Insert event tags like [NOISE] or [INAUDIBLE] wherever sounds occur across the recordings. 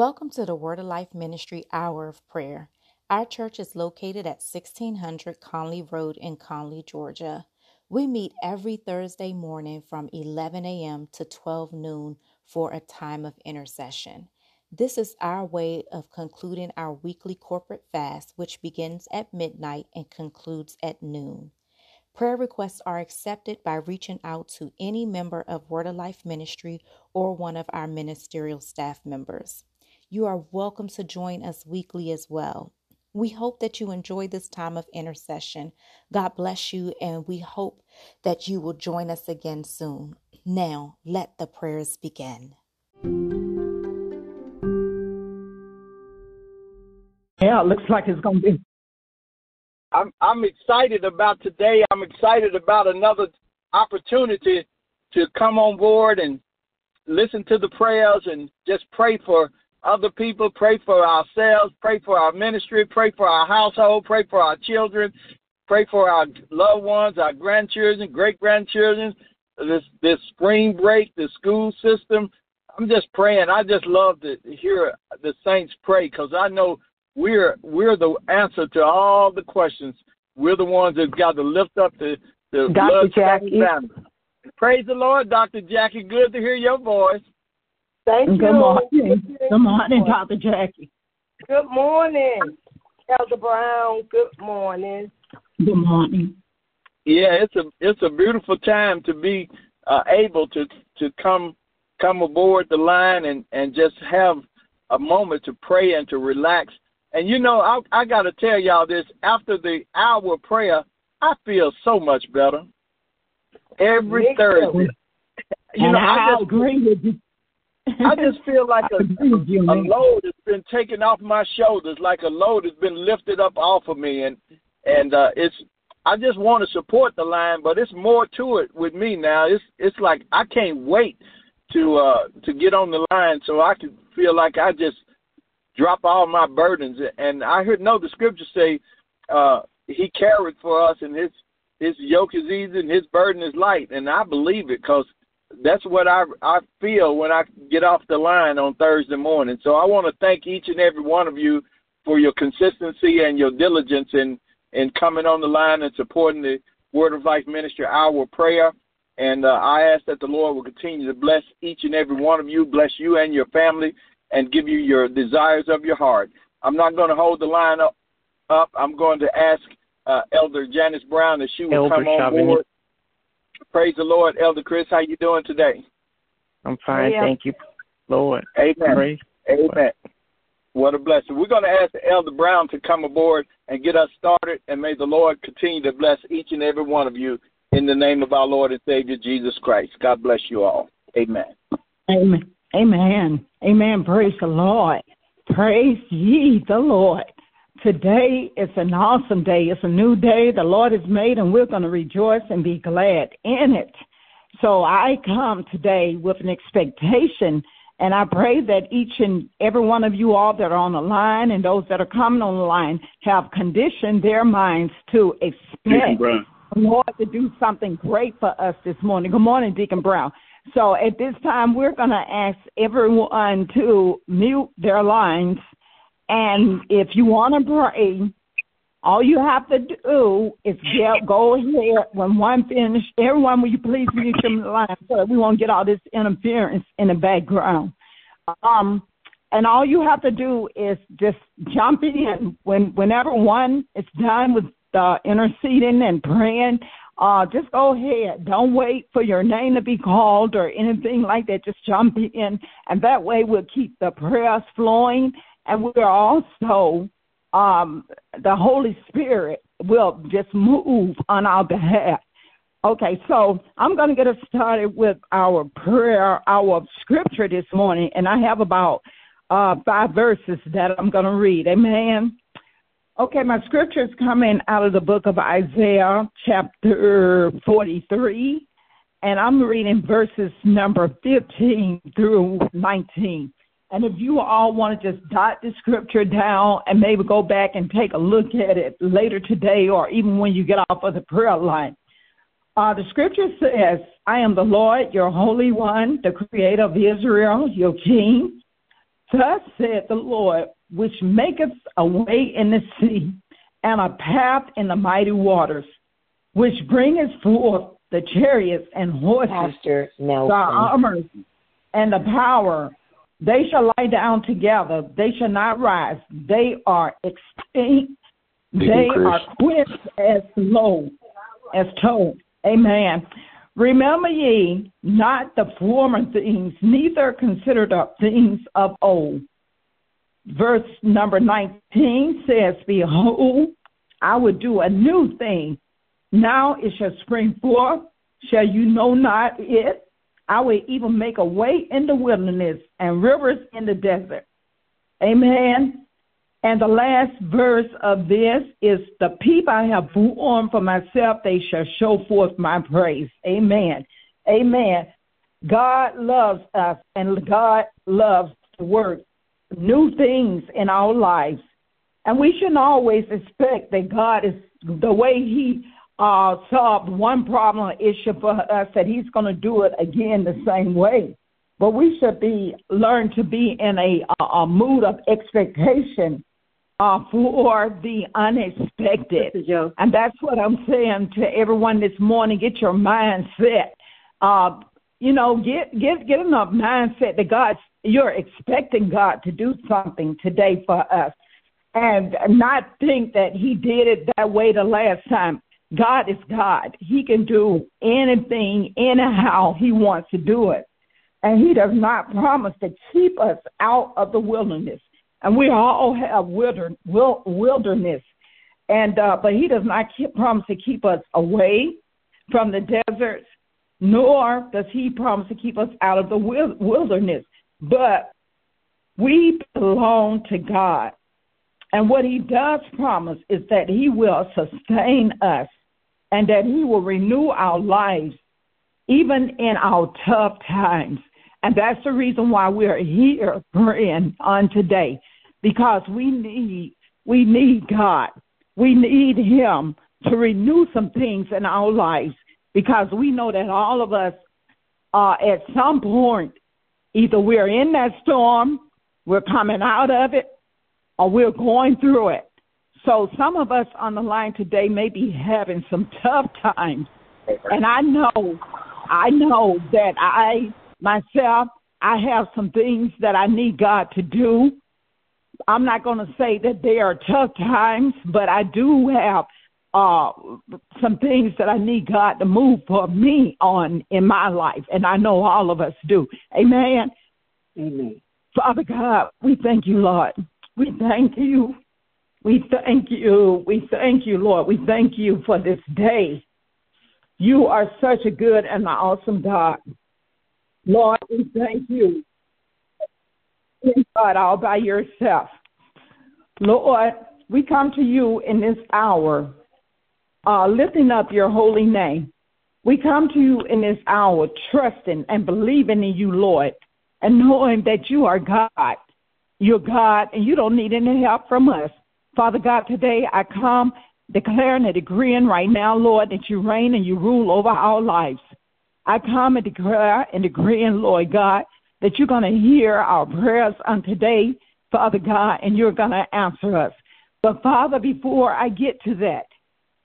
Welcome to the Word of Life Ministry Hour of Prayer. Our church is located at 1600 Conley Road in Conley, Georgia. We meet every Thursday morning from 11 a.m. to 12 noon for a time of intercession. This is our way of concluding our weekly corporate fast, which begins at midnight and concludes at noon. Prayer requests are accepted by reaching out to any member of Word of Life Ministry or one of our ministerial staff members. You are welcome to join us weekly as well. We hope that you enjoy this time of intercession. God bless you, and we hope that you will join us again soon. Now, let the prayers begin. Yeah, it looks like it's going to be. I'm I'm excited about today. I'm excited about another opportunity to come on board and listen to the prayers and just pray for other people, pray for ourselves, pray for our ministry, pray for our household, pray for our children, pray for our loved ones, our grandchildren, great grandchildren, this this spring break, the school system. I'm just praying. I just love to hear the saints pray because I know we're we're the answer to all the questions. We're the ones that got to lift up the the Dr. Jackie. Praise the Lord, Dr. Jackie. Good to hear your voice. Thank Good you. morning. Good morning, Dr. Jackie. Good morning, Elder Brown. Good morning. Good morning. Yeah, it's a it's a beautiful time to be uh, able to to come come aboard the line and and just have a moment to pray and to relax. And you know, I I got to tell y'all this. After the hour of prayer, I feel so much better. Every Thursday, you and know, I, I just agree with you. I just feel like [LAUGHS] a, agree with you, a load has been taken off my shoulders, like a load has been lifted up off of me, and and uh, it's. I just want to support the line, but it's more to it with me now. It's it's like I can't wait to uh to get on the line so I can feel like I just drop all my burdens. And I heard no, the scriptures say uh he carried for us and his his yoke is easy and his burden is light, and I believe it because that's what I I feel when I get off the line on Thursday morning. So I want to thank each and every one of you for your consistency and your diligence in in coming on the line and supporting the Word of Life Ministry Hour Prayer. And uh, I ask that the Lord will continue to bless each and every one of you, bless you and your family, and give you your desires of your heart. I'm not going to hold the line up. up. I'm going to ask uh, Elder Janice Brown if she will Elder come on board. Praise the Lord, Elder Chris. How you doing today? I'm fine, Yeah. thank you, Lord. Amen. Praise. Amen. What a blessing. We're going to ask Elder Brown to come aboard and get us started, and may the Lord continue to bless each and every one of you in the name of our Lord and Savior Jesus Christ. God bless you all. Amen. Amen. Amen. Amen. Praise the Lord. Praise ye the Lord. Today is an awesome day. It's a new day the Lord has made, and we're going to rejoice and be glad in it. So I come today with an expectation, and I pray that each and every one of you all that are on the line and those that are coming on the line have conditioned their minds to expect the Lord to do something great for us this morning. Good morning, Deacon Brown. So at this time, we're going to ask everyone to mute their lines. And if you want to pray, all you have to do is get, go ahead when one finish. Everyone, will you please mute your line so that we won't get all this interference in the background. Um, and all you have to do is just jump in when whenever one is done with uh, interceding and praying. Uh, just go ahead. Don't wait for your name to be called or anything like that. Just jump in, and that way we'll keep the prayers flowing, and we're also um, the Holy Spirit will just move on our behalf. Okay, so I'm going to get us started with our prayer, our scripture this morning, and I have about uh, five verses that I'm going to read. Amen. Okay, my scripture is coming out of the book of Isaiah, chapter 43, and I'm reading verses number 15 through 19. And if you all want to just dot the scripture down and maybe go back and take a look at it later today or even when you get off of the prayer line, uh, the scripture says, I am the Lord, your Holy One, the creator of Israel, your King. Thus said the Lord, which maketh a way in the sea and a path in the mighty waters, which bringeth forth the chariots and horses, Pastor the Nelson. armors, and the power. They shall lie down together. They shall not rise. They are extinct. They are quick as low, as told. Amen. Remember ye not the former things, neither consider the things of old. Verse number 19 says, Behold, I will do a new thing. Now it shall spring forth. Shall you know not it? I will even make a way in the wilderness and rivers in the desert. Amen. And the last verse of this is the people I have formed for myself, they shall show forth my praise. Amen. Amen. God loves us and God loves to work new things in our lives. And we shouldn't always expect that God is the way He uh, solved one problem or issue for us, that He's going to do it again the same way. But we should be learn to be in a, a, a mood of expectation uh, for the unexpected. And that's what I'm saying to everyone this morning. Get your mind set. Uh, you know, get get get enough mindset that God, you're expecting God to do something today for us, and not think that He did it that way the last time. God is God. He can do anything, anyhow He wants to do it, and He does not promise to keep us out of the wilderness. And we all have wilderness, and uh, but He does not keep, promise to keep us away from the deserts nor does he promise to keep us out of the wilderness. But we belong to God. And what he does promise is that he will sustain us and that he will renew our lives even in our tough times. And that's the reason why we're here praying on today because we need we need God. We need him to renew some things in our lives because we know that all of us uh, at some point either we're in that storm, we're coming out of it, or we're going through it. So some of us on the line today may be having some [LAUGHS] tough times. And I know, I know that I myself, I have some things that I need God to do. I'm not going to say that they are tough times, but I do have uh some things that I need God to move for me on in my life, and I know all of us do. Amen. Amen. Father God, we thank you, Lord. We thank you. We thank you. We thank you, Lord. We thank you for this day. You are such a good and awesome God. Lord, we thank you. God all by yourself. Lord, we come to you in this hour, uh, lifting up your holy name. We come to you in this hour, trusting and believing in you, Lord, and knowing that you are God. You're God, and you don't need any help from us. Father God, today I come declaring and agreeing right now, Lord, that you reign and you rule over our lives. I come and declare and decreeing, Lord God, that you're going to hear our prayers on today, Father God, and you're going to answer us. But Father, before I get to that,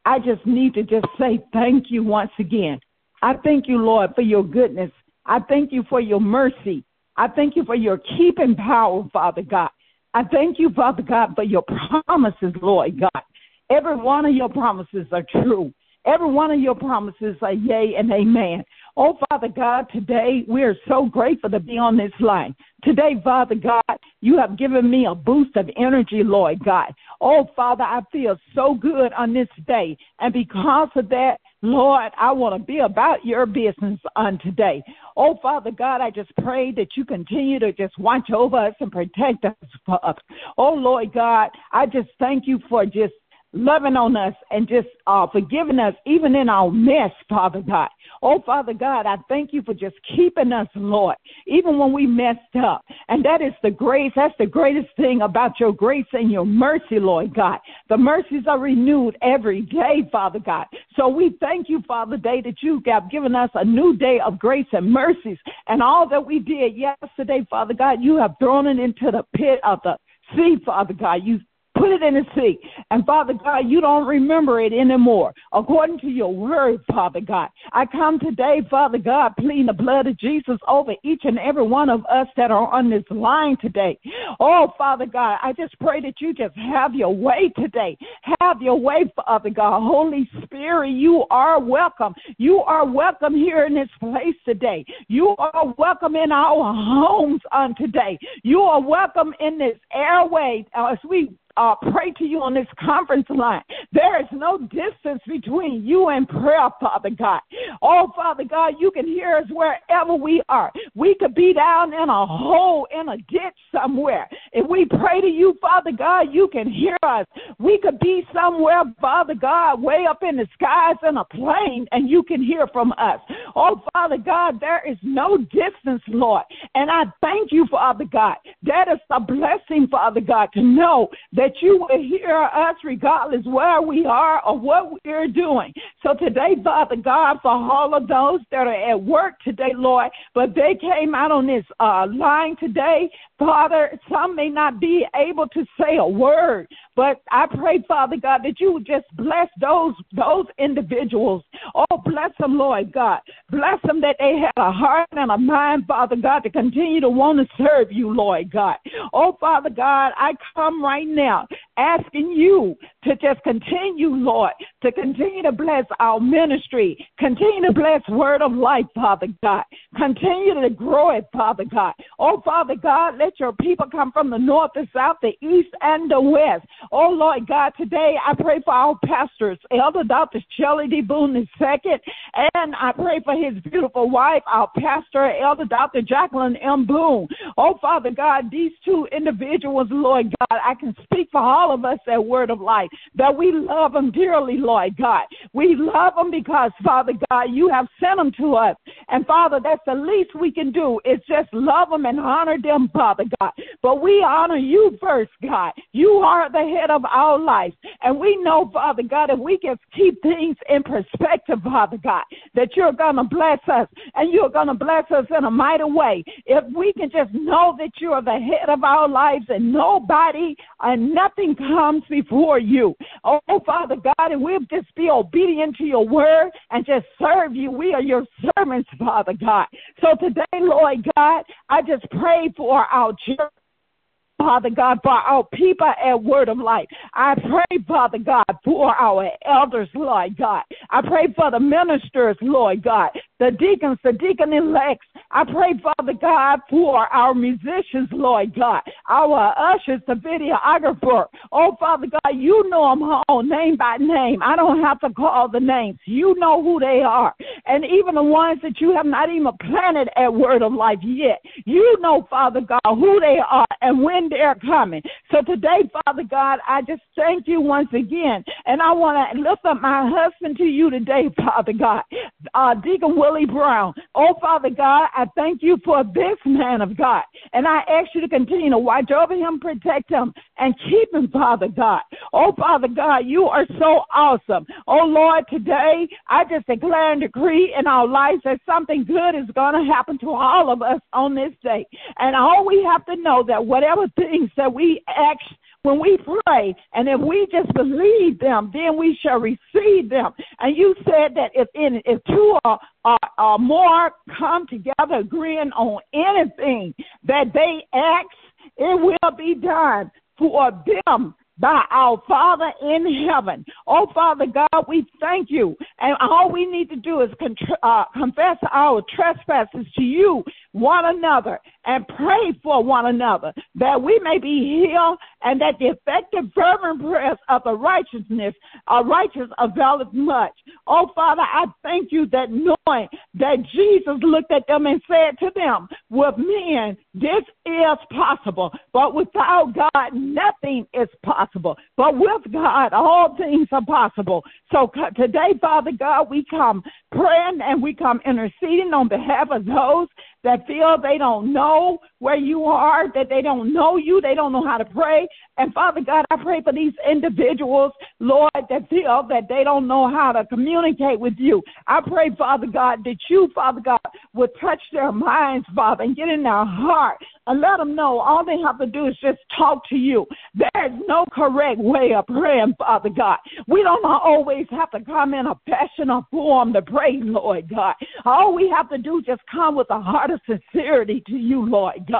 I just need to just say thank you once again. I thank you, Lord, for your goodness. I thank you for your mercy. I thank you for your keeping power, Father God. I thank you, Father God, for your promises, Lord God. Every one of your promises are true. Every one of your promises are yea and amen. Oh, Father God, today we are so grateful to be on this line. Today, Father God, you have given me a boost of energy, Lord God. Oh, Father, I feel so good on this day. And because of that, Lord, I want to be about your business on today. Oh, Father God, I just pray that you continue to just watch over us and protect us. Oh, Lord God, I just thank you for just loving on us and just uh, forgiving us even in our mess, Father God. Oh, Father God, I thank you for just keeping us, Lord, even when we messed up. And that is the grace. That's the greatest thing about your grace and your mercy, Lord God. The mercies are renewed every day, Father God. So we thank you, Father, day that you have given us a new day of grace and mercies. And all that we did yesterday, Father God, you have thrown it into the pit of the sea, Father God. You Put it in the sea. And Father God, you don't remember it anymore. According to your word, Father God. I come today, Father God, pleading the blood of Jesus over each and every one of us that are on this line today. Oh, Father God, I just pray that you just have your way today. Have your way, Father God. Holy Spirit, you are welcome. You are welcome here in this place today. You are welcome in our homes on today. You are welcome in this airway as we uh, pray to you on this conference line. There is no distance between you and prayer, Father God. Oh, Father God, you can hear us wherever we are. We could be down in a hole, in a ditch somewhere. If we pray to you, Father God, you can hear us. We could be somewhere, Father God, way up in the skies in a plane, and you can hear from us. Oh, Father God, there is no distance, Lord. And I thank you, Father God. That is a blessing, Father God, to know that that you will hear us regardless where we are or what we're doing. So today, Father God, for all of those that are at work today, Lord, but they came out on this uh, line today, Father, some may not be able to say a word, but I pray, Father God, that you would just bless those those individuals. Oh, bless them, Lord God. Bless them that they have a heart and a mind, Father God, to continue to want to serve you, Lord God. Oh, Father God, I come right now asking you to just continue, Lord, to continue to bless our ministry. Continue to bless Word of Life, Father God. Continue to grow it, Father God. Oh, Father God, let your people come from the north, the south, the east, and the west. Oh, Lord God, today I pray for our pastors, Elder Dr. Shelley D. Boone II, and I pray for his beautiful wife, our pastor, Elder Dr. Jacqueline M. Boone. Oh, Father God, these two individuals, Lord God, I can speak for all of us at Word of Life that we love them dearly, Lord God. We love them because, Father God, you have sent them to us. And, Father, that's the least we can do is just love them and honor them, Father God. But we honor you first, God. You are the head of our life. And we know, Father God, if we can keep things in perspective, Father God, that you're going to bless us and you're going to bless us in a mighty way. If we can just know that you are the head of our lives and nobody and nothing comes before you. Oh, Father God, and we'll just be obedient to your word and just serve you. We are your servants, Father God. So today, Lord God, I just pray for our church. Father God, for our people at Word of Life. I pray, Father God, for our elders, Lord God. I pray for the ministers, Lord God, the deacons, the deacon elects. I pray, Father God, for our musicians, Lord God, our ushers, the videographer. Oh, Father God, you know them all name by name. I don't have to call the names. You know who they are. And even the ones that you have not even planted at Word of Life yet. You know, Father God, who they are and when they're coming. So today, Father God, I just thank you once again. And I want to lift up my husband to you today, Father God. Uh, Deacon Willie Brown. Oh, Father God, I thank you for this man of God. And I ask you to continue to watch over him, protect him, and keep him, Father God. Oh, Father God, you are so awesome. Oh, Lord, today I just declare and decree in our lives that something good is going to happen to all of us on this day. And all we have to know that whatever things that we ask when we pray, and if we just believe them, then we shall receive them. And you said that if in, if two or, or, or more come together agreeing on anything that they ask, it will be done for them by our Father in heaven. Oh, Father God, we thank you. And all we need to do is con- uh, confess our trespasses to you, one another, and pray for one another that we may be healed and that the effective fervent prayers of the righteousness are righteous availeth much. Oh Father, I thank you that knowing that Jesus looked at them and said to them, with men, this is possible, but without God, nothing is possible. But with God, all things are possible. So today, Father God, we come praying and we come interceding on behalf of those that feel they don't know where you are, that they don't know you, they don't know how to pray. And Father God, I pray for these individuals, Lord, that feel oh, that they don't know how to communicate with you. I pray, Father God, that you, Father God, would touch their minds, Father, and get in their heart and let them know all they have to do is just talk to you. There's no correct way of praying, Father God. We don't always have to come in a passion or form to pray, Lord God. All we have to do is just come with a heart of sincerity to you, Lord God.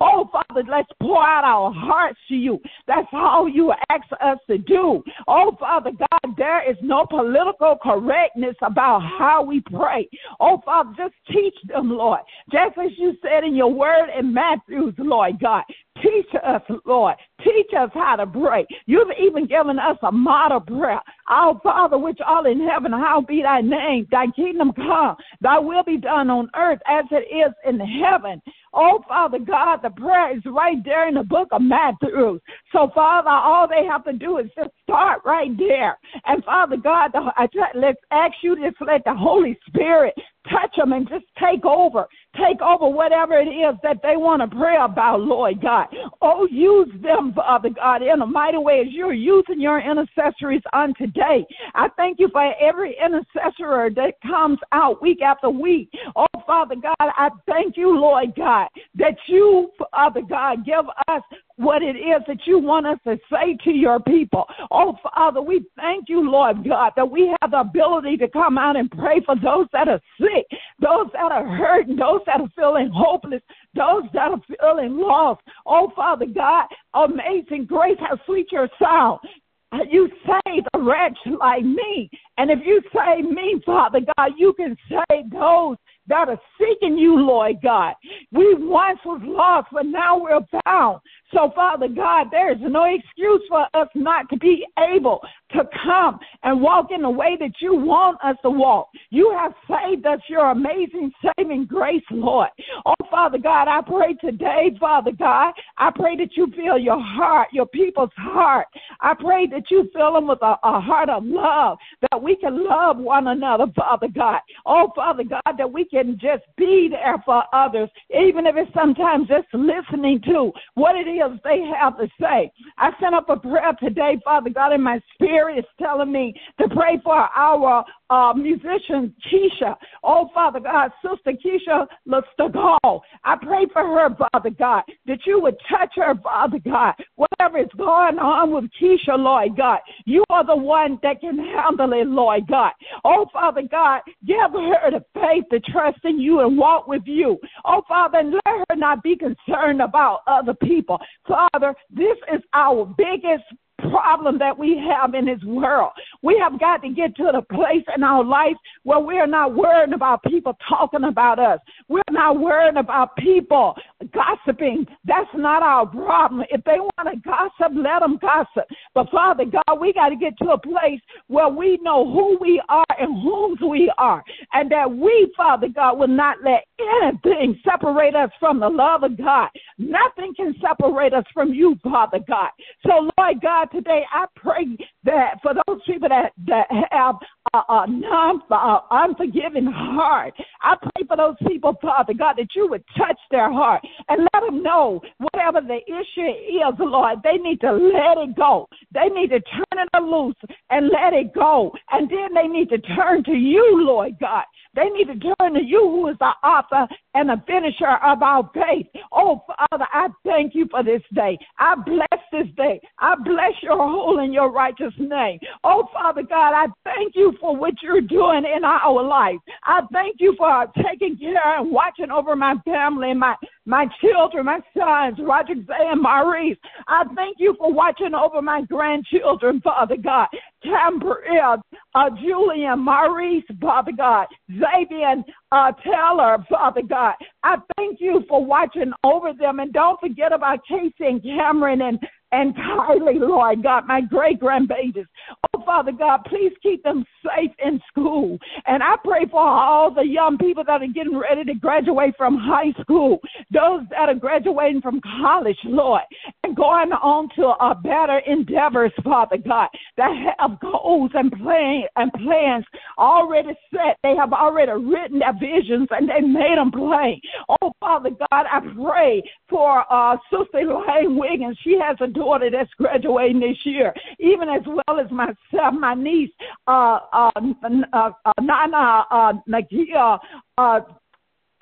Oh, Father, let's pour out our hearts to you. That's how you ask us to do. Oh, Father God, there is no political correctness about how we pray. Oh, Father, just teach them, Lord. Just as you said in your word in Matthews, Lord God. Teach us, Lord. Teach us how to pray. You've even given us a model prayer. Our Father, which art in heaven, how be thy name. Thy kingdom come. Thy will be done on earth as it is in heaven. Oh, Father God, the prayer is right there in the book of Matthew. So, Father, all they have to do is just start right there. And, Father God, let's ask you to just let the Holy Spirit touch them and just take over. Take over whatever it is that they want to pray about, Lord God. Oh, use them, Father God, in a mighty way as you're using your intercessories on today. I thank you for every intercessor that comes out week after week. Oh, Father God, I thank you, Lord God, that you, Father God, give us what it is that you want us to say to your people. Oh, Father, we thank you, Lord God, that we have the ability to come out and pray for those that are sick, those that are hurting, those that are feeling hopeless, those that are feeling lost. Oh, Father God, amazing grace, how sweet your sound. You save a wretch like me. And if you save me, Father God, you can save those that are seeking you, Lord God. We once was lost, but now we're found. So, Father God, there is no excuse for us not to be able to come and walk in the way that you want us to walk. You have saved us your amazing saving grace, Lord. Oh, Father God, I pray today, Father God, I pray that you fill your heart, your people's heart. I pray that you fill them with a, a heart of love, that we can love one another, Father God. Oh, Father God, that we can just be there for others, even if it's sometimes just listening to what it is they have to say. I sent up a prayer today, Father God, in my spirit is telling me to pray for our uh, musician Keisha. Oh, Father God, Sister Keisha Lustagal. I pray for her, Father God, that you would touch her, Father God. Whatever is going on with Keisha, Lord God, you are the one that can handle it, Lord God. Oh, Father God, give her the faith to trust in you and walk with you. Oh, Father, and let her not be concerned about other people. Father, this is our biggest problem that we have in this world. We have got to get to the place in our life where we're not worrying about people talking about us. We're not worrying about people gossiping. That's not our problem. If they want to gossip, let them gossip. But Father God, we got to get to a place where we know who we are and whose we are. And that we, Father God, will not let anything separate us from the love of God. Nothing can separate us from you, Father God. So, Lord God, today I pray that for those people that, that have a, a non, a unforgiving heart, I pray for those people, Father God, that you would touch their heart and let them know whatever the issue is, Lord, they need to let it go. They need to turn it loose and let it go. And then they need to turn to you, Lord God. They need to turn to you, who is the author and the finisher of our faith. Oh, Father, I thank you for this day. I bless this day. I bless your whole and your righteous name. Oh, Father God, I thank you for what you're doing in our life. I thank you for taking care and watching over my family and my, my children, my sons, Roger and Maurice. I thank you for watching over my grandchildren, Father God. Tambriel, uh, Julian, Maurice, Father God, Xavier, uh, Taylor, Father God. I thank you for watching over them. And don't forget about Casey and Cameron and entirely, Lord God, my great grandbabies. Oh, Father God, please keep them safe in school. And I pray for all the young people that are getting ready to graduate from high school, those that are graduating from college, Lord, and going on to a better endeavors, Father God, that have goals and plan and plans already set. They have already written their visions and they made them plain. Oh, Father God, I pray for uh, Sister Elaine Wiggins. She has a daughter that's graduating this year, even as well as myself, my niece, uh, uh, uh, uh Nana uh, Nagia, uh,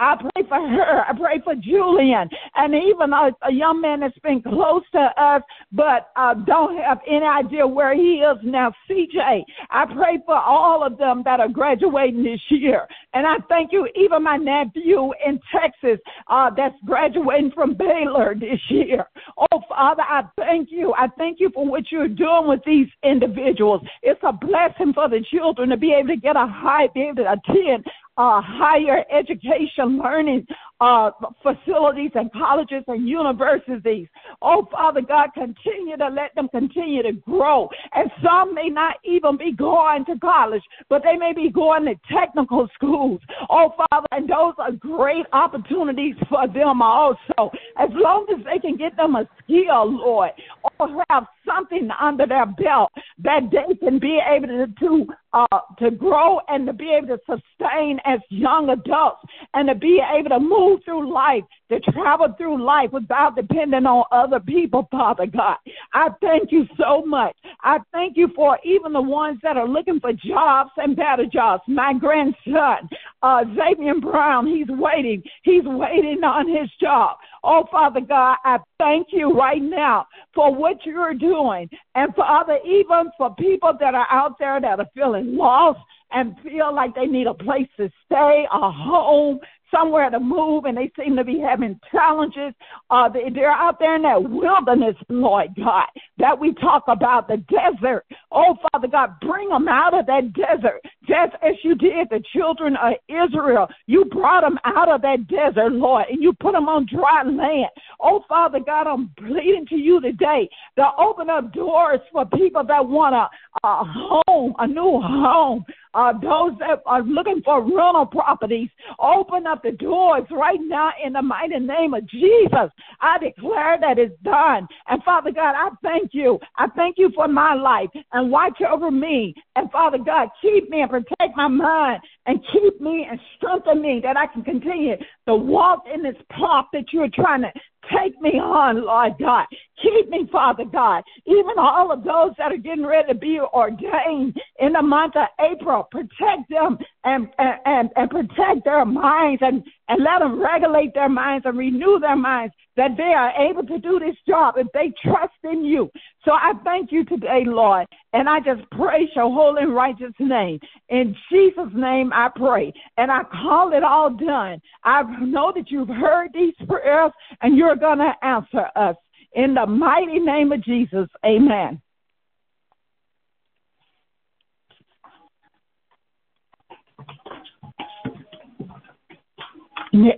I pray for her. I pray for Julian and even a, a young man that's been close to us but uh, don't have any idea where he is now. CJ, I pray for all of them that are graduating this year. And I thank you, even my nephew in Texas uh, that's graduating from Baylor this year. Oh, Father, I thank you. I thank you for what you're doing with these individuals. It's a blessing for the children to be able to get a high, be able to attend uh, higher education learning uh, facilities and colleges and universities. Oh, Father God, continue to let them continue to grow. And some may not even be going to college, but they may be going to technical schools. Oh, Father, and those are great opportunities for them also. As long as they can get them a skill, Lord, or have something under their belt that they can be able to, to uh, to grow and to be able to sustain as young adults and to be able to move through life, to travel through life without depending on other people, [LAUGHS] Father God. I thank you so much. I thank you for even the ones that are looking for jobs and better jobs. My grandson, uh, Xavier Brown, he's waiting. He's waiting on his job. Oh, Father God, I thank you right now for what you're doing. And Father, even for people that are out there that are feeling lost and feel like they need a place to stay, a home, somewhere to move and they seem to be having challenges. Uh, they, they're out there in that wilderness, Lord God, that we talk about, the desert. Oh, Father God, bring them out of that desert, just as you did the children of Israel. You brought them out of that desert, Lord, and you put them on dry land. Oh, Father God, I'm pleading to you today to open up doors for people that want a, a home, a new home. Uh, those that are looking for rental properties, open up the doors right now in the mighty name of Jesus. I declare that it's done. And Father God, I thank you. I thank you for my life and watch over me. And Father God, keep me and protect my mind and keep me and strengthen me that I can continue to walk in this path that you're trying to Take me on, Lord God. Keep me, Father God. Even all of those that are getting ready to be ordained in the month of April, protect them and, and, and protect their minds and, and let them regulate their minds and renew their minds that they are able to do this job if they trust in you. So I thank you today, Lord, and I just praise your holy and righteous name. In Jesus' name I pray, and I call it all done. I know that you've heard these prayers and you're going to answer us. In the mighty name of Jesus, amen.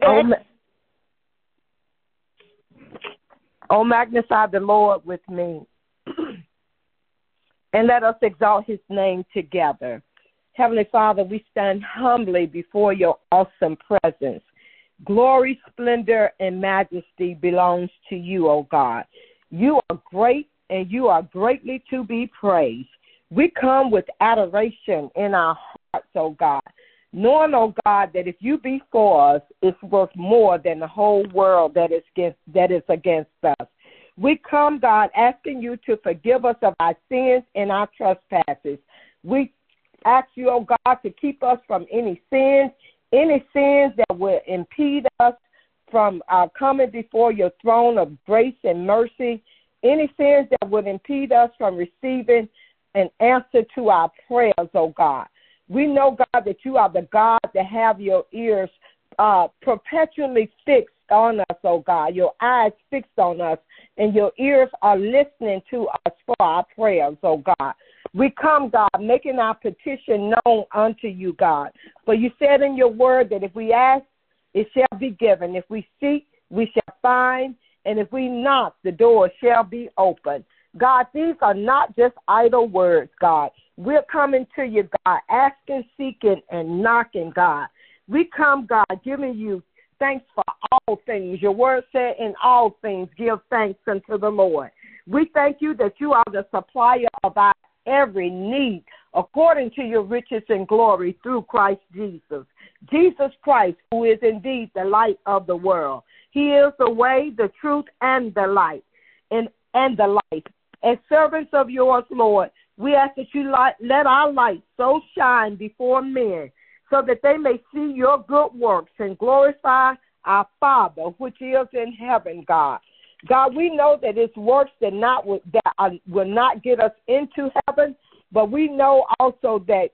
Oh, oh, magnify the Lord with me, [CLEARS THROAT] and let us exalt his name together. Heavenly Father, we stand humbly before your awesome presence. Glory, splendor, and majesty belongs to you, O God. You are great and you are greatly to be praised. We come with adoration in our hearts, O God, knowing, O God, that if you be for us, it's worth more than the whole world that is against, that is against us. We come, God, asking you to forgive us of our sins and our trespasses. We ask you, O God, to keep us from any sins any sins that will impede us from uh, coming before your throne of grace and mercy, any sins that would impede us from receiving an answer to our prayers, oh God. We know, God, that you are the God that have your ears uh, perpetually fixed on us, oh God, your eyes fixed on us, and your ears are listening to us for our prayers, oh God. We come, God, making our petition known unto you, God. For you said in your word that if we ask, it shall be given. If we seek, we shall find. and if we knock, the door shall be open. God, these are not just idle words, God. We're coming to you, God, asking, seeking, and knocking, God. We come, God, giving you thanks for all things. Your word said, in all things, give thanks unto the Lord. We thank you that you are the supplier of our every need according to your riches and glory through Christ Jesus. Jesus Christ, who is indeed the light of the world. He is the way, the truth, and the light, and, and the life. As servants of yours, Lord, we ask that you light, let our light so shine before men so that they may see your good works and glorify our Father which is in heaven, God. God, we know that it's works that not that will not get us into heaven, but we know also that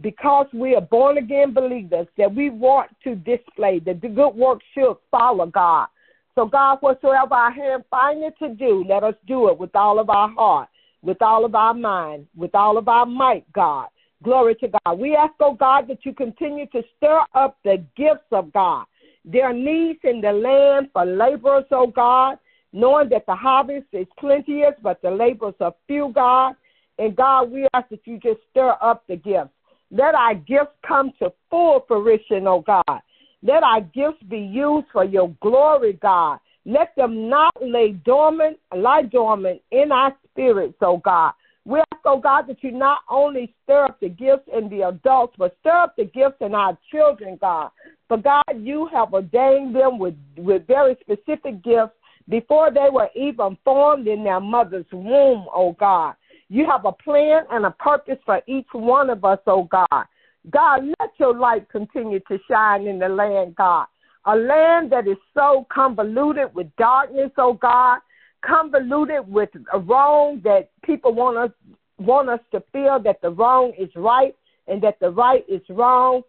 because we are born again believers, that we want to display that the good works should follow God. So, God, whatsoever our hand findeth to do, let us do it with all of our heart, with all of our mind, with all of our might, God. Glory to God. We ask, oh God, that you continue to stir up the gifts of God. There are needs in the land for laborers, oh God, knowing that the harvest is plenteous, but the laborers are few, God. And God, we ask that you just stir up the gifts. Let our gifts come to full fruition, oh God. Let our gifts be used for your glory, God. Let them not lay dormant, lie dormant in our spirits, oh God. We ask, oh God, that you not only stir up the gifts in the adults, but stir up the gifts in our children, God. For God, you have ordained them with, with very specific gifts before they were even formed in their mother's womb, oh God. You have a plan and a purpose for each one of us, oh God. God, let your light continue to shine in the land, God. A land that is so convoluted with darkness, oh God, convoluted with a wrong that people want us want us to feel that the wrong is right and that the right is wrong.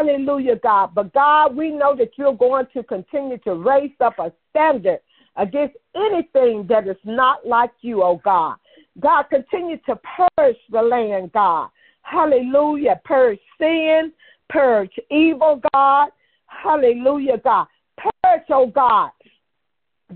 Hallelujah, God. But God, we know that you're going to continue to raise up a standard against anything that is not like you, oh God. God, continue to purge the land, God. Hallelujah. Purge sin, purge evil, God. Hallelujah, God. Purge, oh God,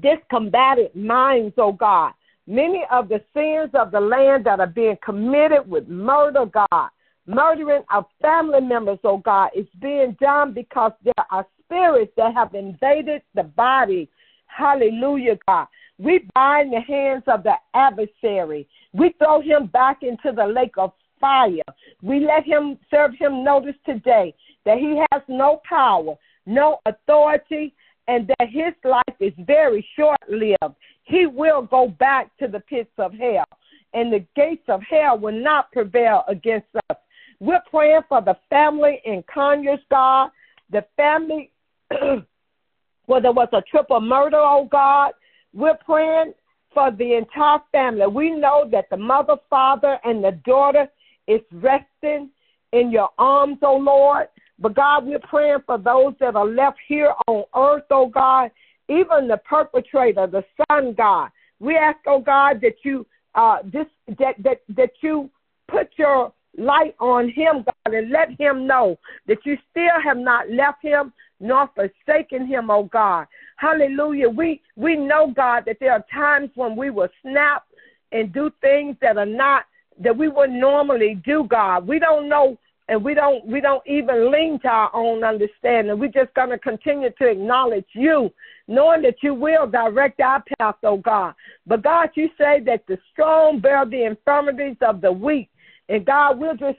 discombated minds, oh God. Many of the sins of the land that are being committed with murder, God, murdering of family members, oh God, is being done because there are spirits that have invaded the body. Hallelujah, God. We bind the hands of the adversary. We throw him back into the lake of fire. We let him serve him notice today that he has no power, no authority, and that his life is very short lived. He will go back to the pits of hell, and the gates of hell will not prevail against us. We're praying for the family in Conyers, God, the family [CLEARS THROAT] where there was a triple murder, oh God. We're praying for the entire family. We know that the mother, father, and the daughter is resting in your arms, oh Lord. But God, we're praying for those that are left here on earth, oh God, even the perpetrator, the son, God. We ask, oh God, that you uh this that that that you put your light on him, God, and let him know that you still have not left him nor forsaken him, oh God. Hallelujah. We we know, God, that there are times when we will snap and do things that are not that we would normally do, God. We don't know and we don't we don't even lean to our own understanding. We're just gonna continue to acknowledge you, knowing that you will direct our path, oh God. But God, you say that the strong bear the infirmities of the weak. And God, we'll just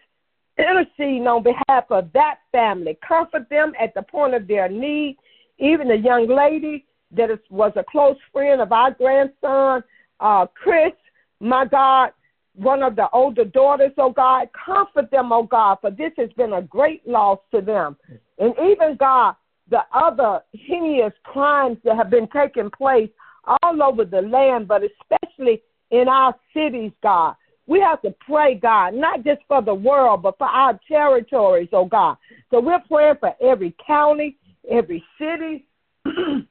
intercede on behalf of that family. Comfort them at the point of their need. Even the young lady that is, was a close friend of our grandson, uh, Chris, my God, one of the older daughters, oh God, comfort them, oh God, for this has been a great loss to them. And even God, the other heinous crimes that have been taking place all over the land, but especially in our cities, God. We have to pray, God, not just for the world, but for our territories, oh God. So we're praying for every county, every city, [CLEARS THROAT]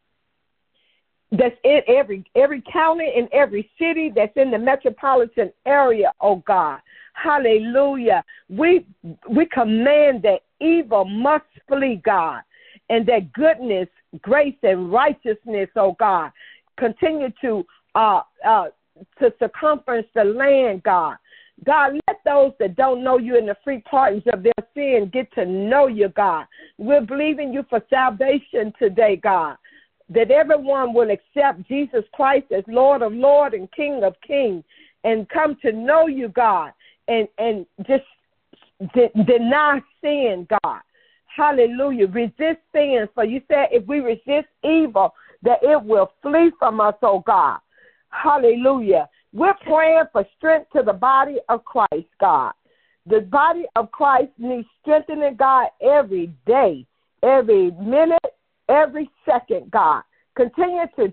that's in every every county and every city that's in the metropolitan area, oh God. Hallelujah. We we command that evil must flee, God, and that goodness, grace, and righteousness, oh God, continue to uh, uh, to circumference the land, God. God, let those that don't know you in the free pardons of their sin get to know you, God. We're believing you for salvation today, God. That everyone will accept Jesus Christ as Lord of Lord and King of Kings and come to know you, God, and, and just de- deny sin, God. Hallelujah. Resist sin. For you said if we resist evil, that it will flee from us, oh God. Hallelujah. We're praying for strength to the body of Christ, God. The body of Christ needs strengthening, God, every day, every minute, every second, God. Continue to,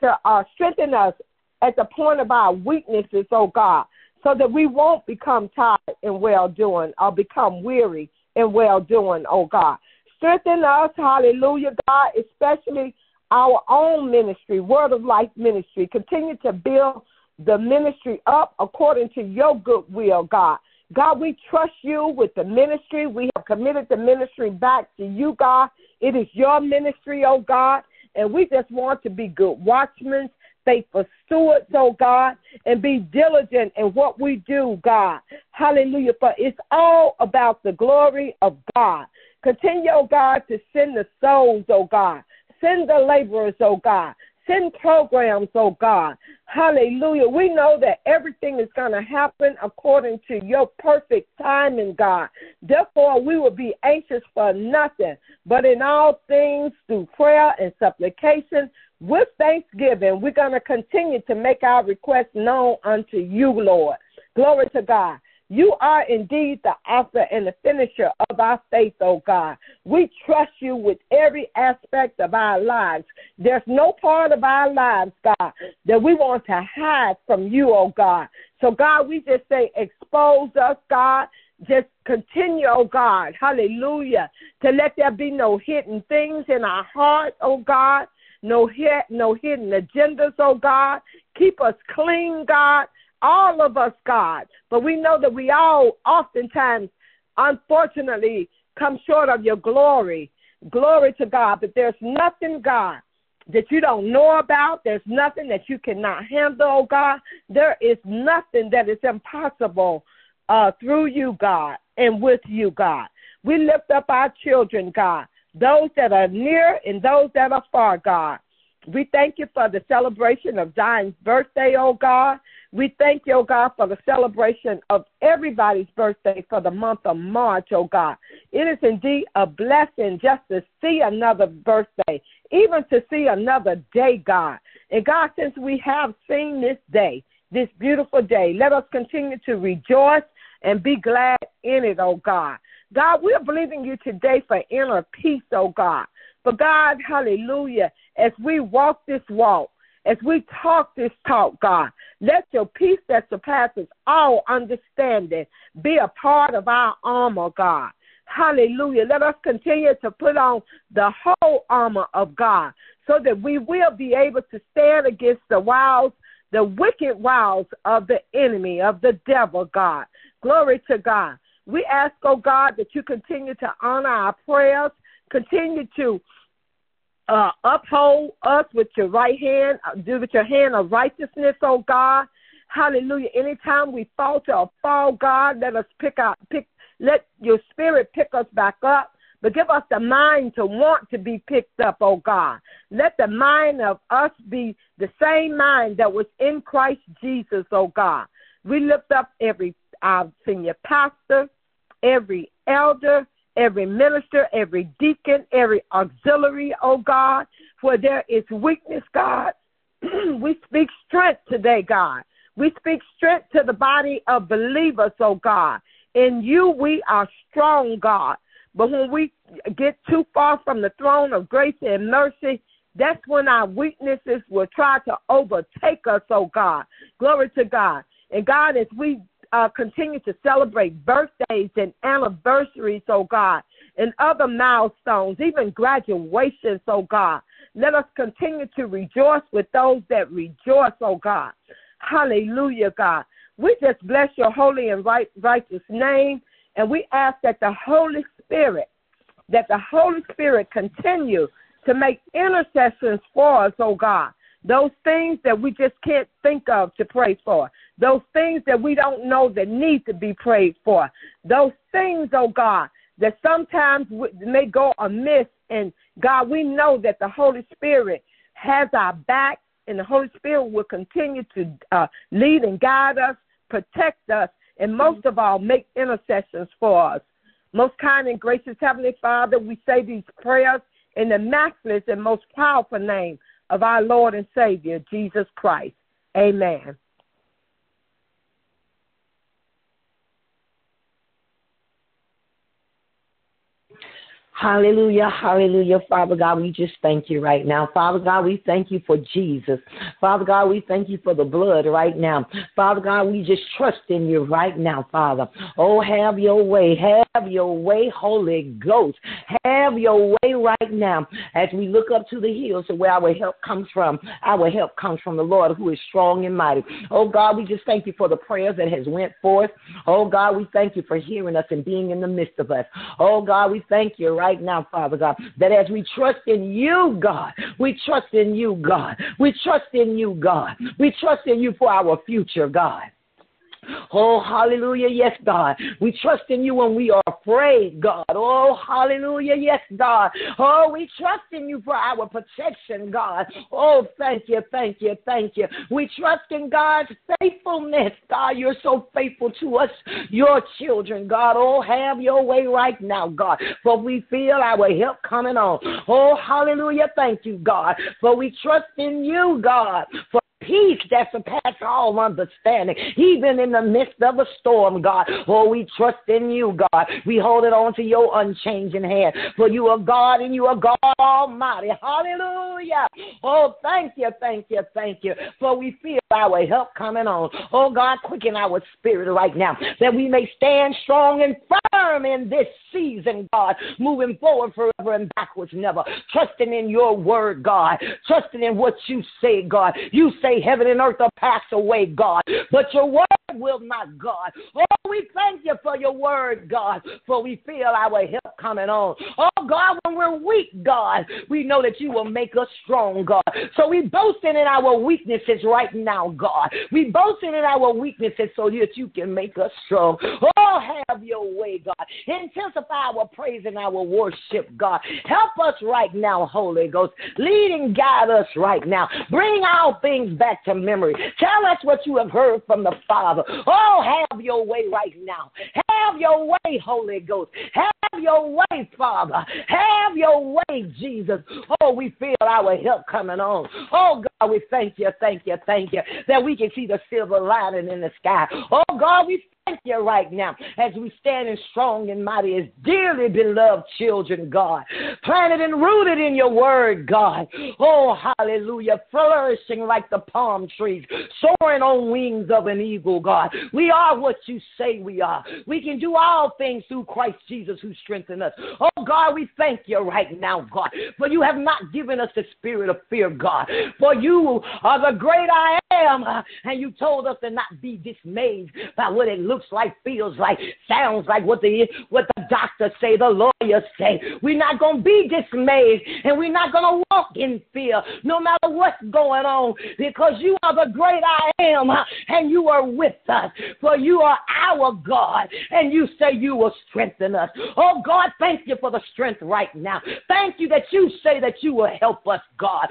to uh, strengthen us at the point of our weaknesses, oh God, so that we won't become tired in well doing or become weary in well doing, oh God. Strengthen us, hallelujah, God, especially our own ministry, Word of Life ministry. Continue to build the ministry up according to your good will, God. God, we trust you with the ministry. We have committed the ministry back to you, God. It is your ministry, oh God. And we just want to be good watchmen, faithful stewards, oh God, and be diligent in what we do, God. Hallelujah. For it's all about the glory of God. Continue, oh God, to send the souls, oh God. Send the laborers, oh God. Send programs, oh God. Hallelujah. We know that everything is going to happen according to your perfect timing, God. Therefore, we will be anxious for nothing, but in all things through prayer and supplication with thanksgiving, we're going to continue to make our requests known unto you, Lord. Glory to God. You are indeed the author and the finisher of our faith, oh God. We trust you with every aspect of our lives. There's no part of our lives, God, that we want to hide from you, oh God. So, God, we just say, expose us, God. Just continue, oh God, hallelujah, to let there be no hidden things in our heart, oh God, no, no hidden agendas, oh God. Keep us clean, God all of us, God. But we know that we all oftentimes, unfortunately, come short of your glory. Glory to God. But there's nothing, God, that you don't know about. There's nothing that you cannot handle, oh God. There is nothing that is impossible uh, through you, God, and with you, God. We lift up our children, God, those that are near and those that are far, God. We thank you for the celebration of Zion's birthday, oh God. We thank you, oh God, for the celebration of everybody's birthday for the month of March, oh God. It is indeed a blessing just to see another birthday, even to see another day, God. And God, since we have seen this day, this beautiful day, let us continue to rejoice and be glad in it, oh God. God, we're believing you today for inner peace, oh God. For God, hallelujah, as we walk this walk, as we talk this talk, God, let your peace that surpasses all understanding be a part of our armor, God. Hallelujah. Let us continue to put on the whole armor of God so that we will be able to stand against the wiles, the wicked wiles of the enemy, of the devil, God. Glory to God. We ask, oh God, that you continue to honor our prayers, continue to uh, uphold us with your right hand, uh, do with your hand of righteousness, oh God. Hallelujah. Anytime we falter or fall, God, let us pick up, pick, let your spirit pick us back up. But give us the mind to want to be picked up, oh God. Let the mind of us be the same mind that was in Christ Jesus, oh God. We lift up every our senior pastor, every elder, every minister, every deacon, every auxiliary, oh God, where there is weakness, God. [CLEARS THROAT] we speak strength today, God. We speak strength to the body of believers, oh God. In you we are strong, God. But when we get too far from the throne of grace and mercy, that's when our weaknesses will try to overtake us, oh God. Glory to God. And God, as we uh, continue to celebrate birthdays and anniversaries, oh God, and other milestones, even graduations, oh God. Let us continue to rejoice with those that rejoice, oh God. Hallelujah, God. We just bless your holy and right, righteous name, and we ask that the Holy Spirit, that the Holy Spirit continue to make intercessions for us, oh God. Those things that we just can't think of to pray for, those things that we don't know that need to be prayed for, those things, oh God, that sometimes may go amiss. And God, we know that the Holy Spirit has our back, and the Holy Spirit will continue to uh, lead and guide us, protect us, and most of all, make intercessions for us. Most kind and gracious Heavenly Father, we say these prayers in the matchless and most powerful name of our Lord and Savior, Jesus Christ. Amen. Hallelujah, hallelujah. Father God, we just thank you right now. Father God, we thank you for Jesus. Father God, we thank you for the blood right now. Father God, we just trust in you right now, Father. Oh, have your way. Have your way, Holy Ghost. Have your way right now as we look up to the hills of where our help comes from. Our help comes from the Lord who is strong and mighty. Oh God, we just thank you for the prayers that has went forth. Oh God, we thank you for hearing us and being in the midst of us. Oh God, we thank you right right now, Father God, that as we trust in you, God, we trust in you, God. We trust in you, God. We trust in you for our future, God. Oh, hallelujah. Yes, God. We trust in you when we are afraid, God. Oh, hallelujah. Yes, God. Oh, we trust in you for our protection, God. Oh, thank you, thank you, thank you. We trust in God's faithfulness, God. You're so faithful to us, your children, God. Oh, have your way right now, God. For we feel our help coming on. Oh, hallelujah. Thank you, God. For we trust in you, God. For peace that surpasses all understanding, even in the midst of a storm, God. Oh, we trust in you, God. We hold it on to your unchanging hand. For you are God and you are God Almighty. Hallelujah. Oh, thank you, thank you, thank you. For we feel our help coming on. Oh, God, quicken our spirit right now that we may stand strong and firm in this season, God, moving forward forever and backwards never. Trusting in your word, God. Trusting in what you say, God. You say say heaven and earth will pass away, God, but your word will not, God. Oh, we thank you for your word, God, for we feel our help coming on. Oh, God, when we're weak, God, we know that you will make us strong, God. So we boasting in our weaknesses right now, God. We boasting in our weaknesses so that you can make us strong. Oh, have your way, God. Intensify our praise and our worship, God. Help us right now, Holy Ghost. Lead and guide us right now. Bring all things back to memory. Tell us what you have heard from the Father. Oh, have your way right now. Have your way, Holy Ghost. Have your way, Father. Have your way, Jesus. Oh, we feel our help coming on. Oh, God, we thank you, thank you, thank you that we can see the silver lining in the sky. Oh, God, we thank you right now as we stand in strong and mighty as dearly beloved children, God. Planted and rooted in your word, God. Oh, hallelujah. Flourishing like the palm trees, soaring on wings of an eagle, God. We are what you say we are. We can do all things through Christ Jesus who strengthens us. Oh, God, we thank you right now, God. For you have not given us the spirit of fear, God. For you are the great I am. And you told us to not be dismayed by what it looks looks like, feels like, sounds like what the what the doctors say, the lawyers say. We're not gonna be dismayed and we're not gonna walk in fear, no matter what's going on, because you are the great I am and you are with us. For you are our God, and you say you will strengthen us. Oh God, thank you for the strength right now. Thank you that you say that you will help us, God.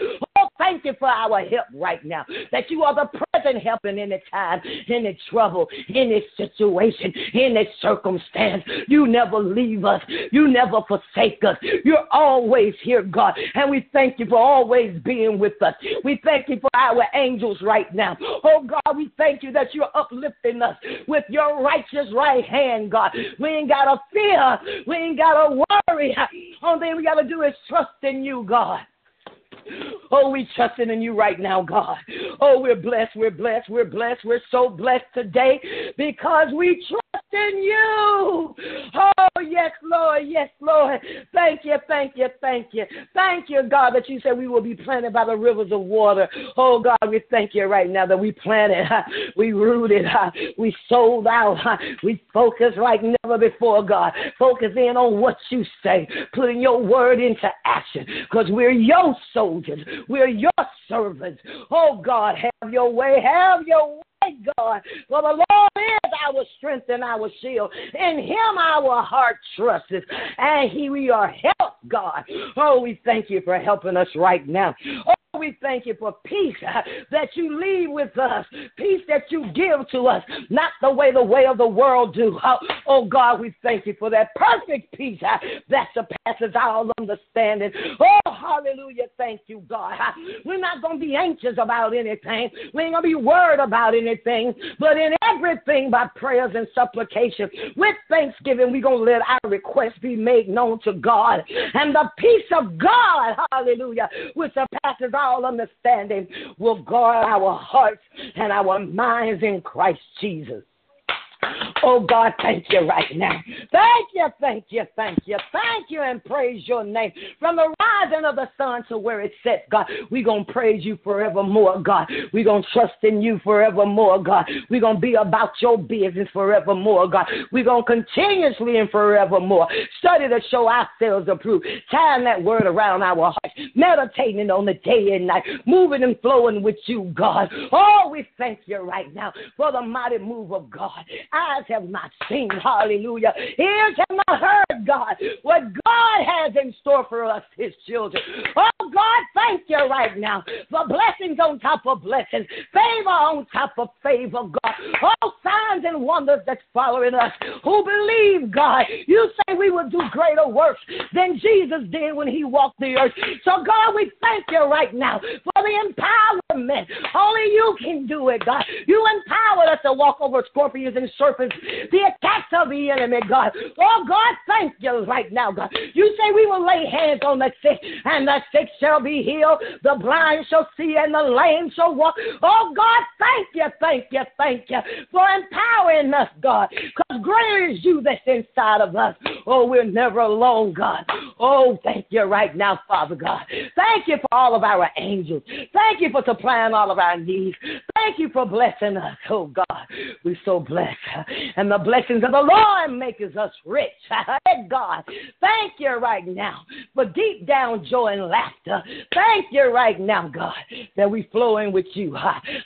Thank you for our help right now. That you are the present help in any time, in any trouble, in this situation, in this circumstance. You never leave us. You never forsake us. You're always here, God. And we thank you for always being with us. We thank you for our angels right now. Oh, God, we thank you that you're uplifting us with your righteous right hand, God. We ain't got to fear. We ain't got to worry. Only thing we got to do is trust in you, God. Oh, we trusting in you right now, God. Oh, we're blessed, we're blessed, we're blessed, we're so blessed today because we trust in you. Oh, yes, Lord. Yes, Lord. Thank you, thank you, thank you. Thank you, God, that you said we will be planted by the rivers of water. Oh, God, we thank you right now that we planted, we rooted, we sold out, we focus like never before, God. Focus in on what you say, putting your word into action because we're your soldiers, we're your servants. Oh, God, have your way, have your way. God. For the Lord is our strength and our shield. In him our heart trusts. And he we are helped, God. Oh, we thank you for helping us right now. Oh, we thank you for peace uh, that you leave with us, peace that you give to us, not the way the way of the world do. Oh, oh God, we thank you for that perfect peace uh, that surpasses all understanding. Oh, hallelujah. Thank you, God. Uh, we're not going to be anxious about anything. We ain't going to be worried about anything, but in everything by prayers and supplication, with thanksgiving, we're going to let our requests be made known to God. And the peace of God, hallelujah, which surpasses all understanding will guard our hearts and our minds in Christ Jesus. Oh God, thank you right now. Thank you, thank you, thank you, thank you, and praise your name. From the rising of the sun to where it sets, God, we're going to praise you forevermore, God. We're going to trust in you forevermore, God. We're going to be about your business forevermore, God. We're going to continuously and forevermore study to show ourselves approved, tying that word around our hearts, meditating on the day and night, moving and flowing with you, God. Oh, we thank you right now for the mighty move of God. Eyes have not seen, hallelujah. Ears have not heard, God, what God has in store for us, His children. Oh, God, thank you right now for blessings on top of blessings, favor on top of favor, God. All signs and wonders that's following us who believe, God. You say we will do greater works than Jesus did when He walked the earth. So, God, we thank you right now for the empowerment. Only you can do it, God. You empowered us to walk over scorpions and serpents, the attacks of the enemy, God. Oh, God, thank you right now, God. You say we will lay hands on the sick, and the sick shall be healed, the blind shall see, and the lame shall walk. Oh, God, thank you, thank you, thank you for empowering us, God, because greater is you that's inside of us. Oh, we're never alone, God. Oh, thank you right now, Father God. Thank you for all of our angels. Thank you for supplying all of our needs. Thank you for blessing us, oh God. We're so blessed. And the blessings of the Lord makes us rich. [LAUGHS] God, thank you right now for deep down joy and laughter. Thank you right now, God, that we flowing with you.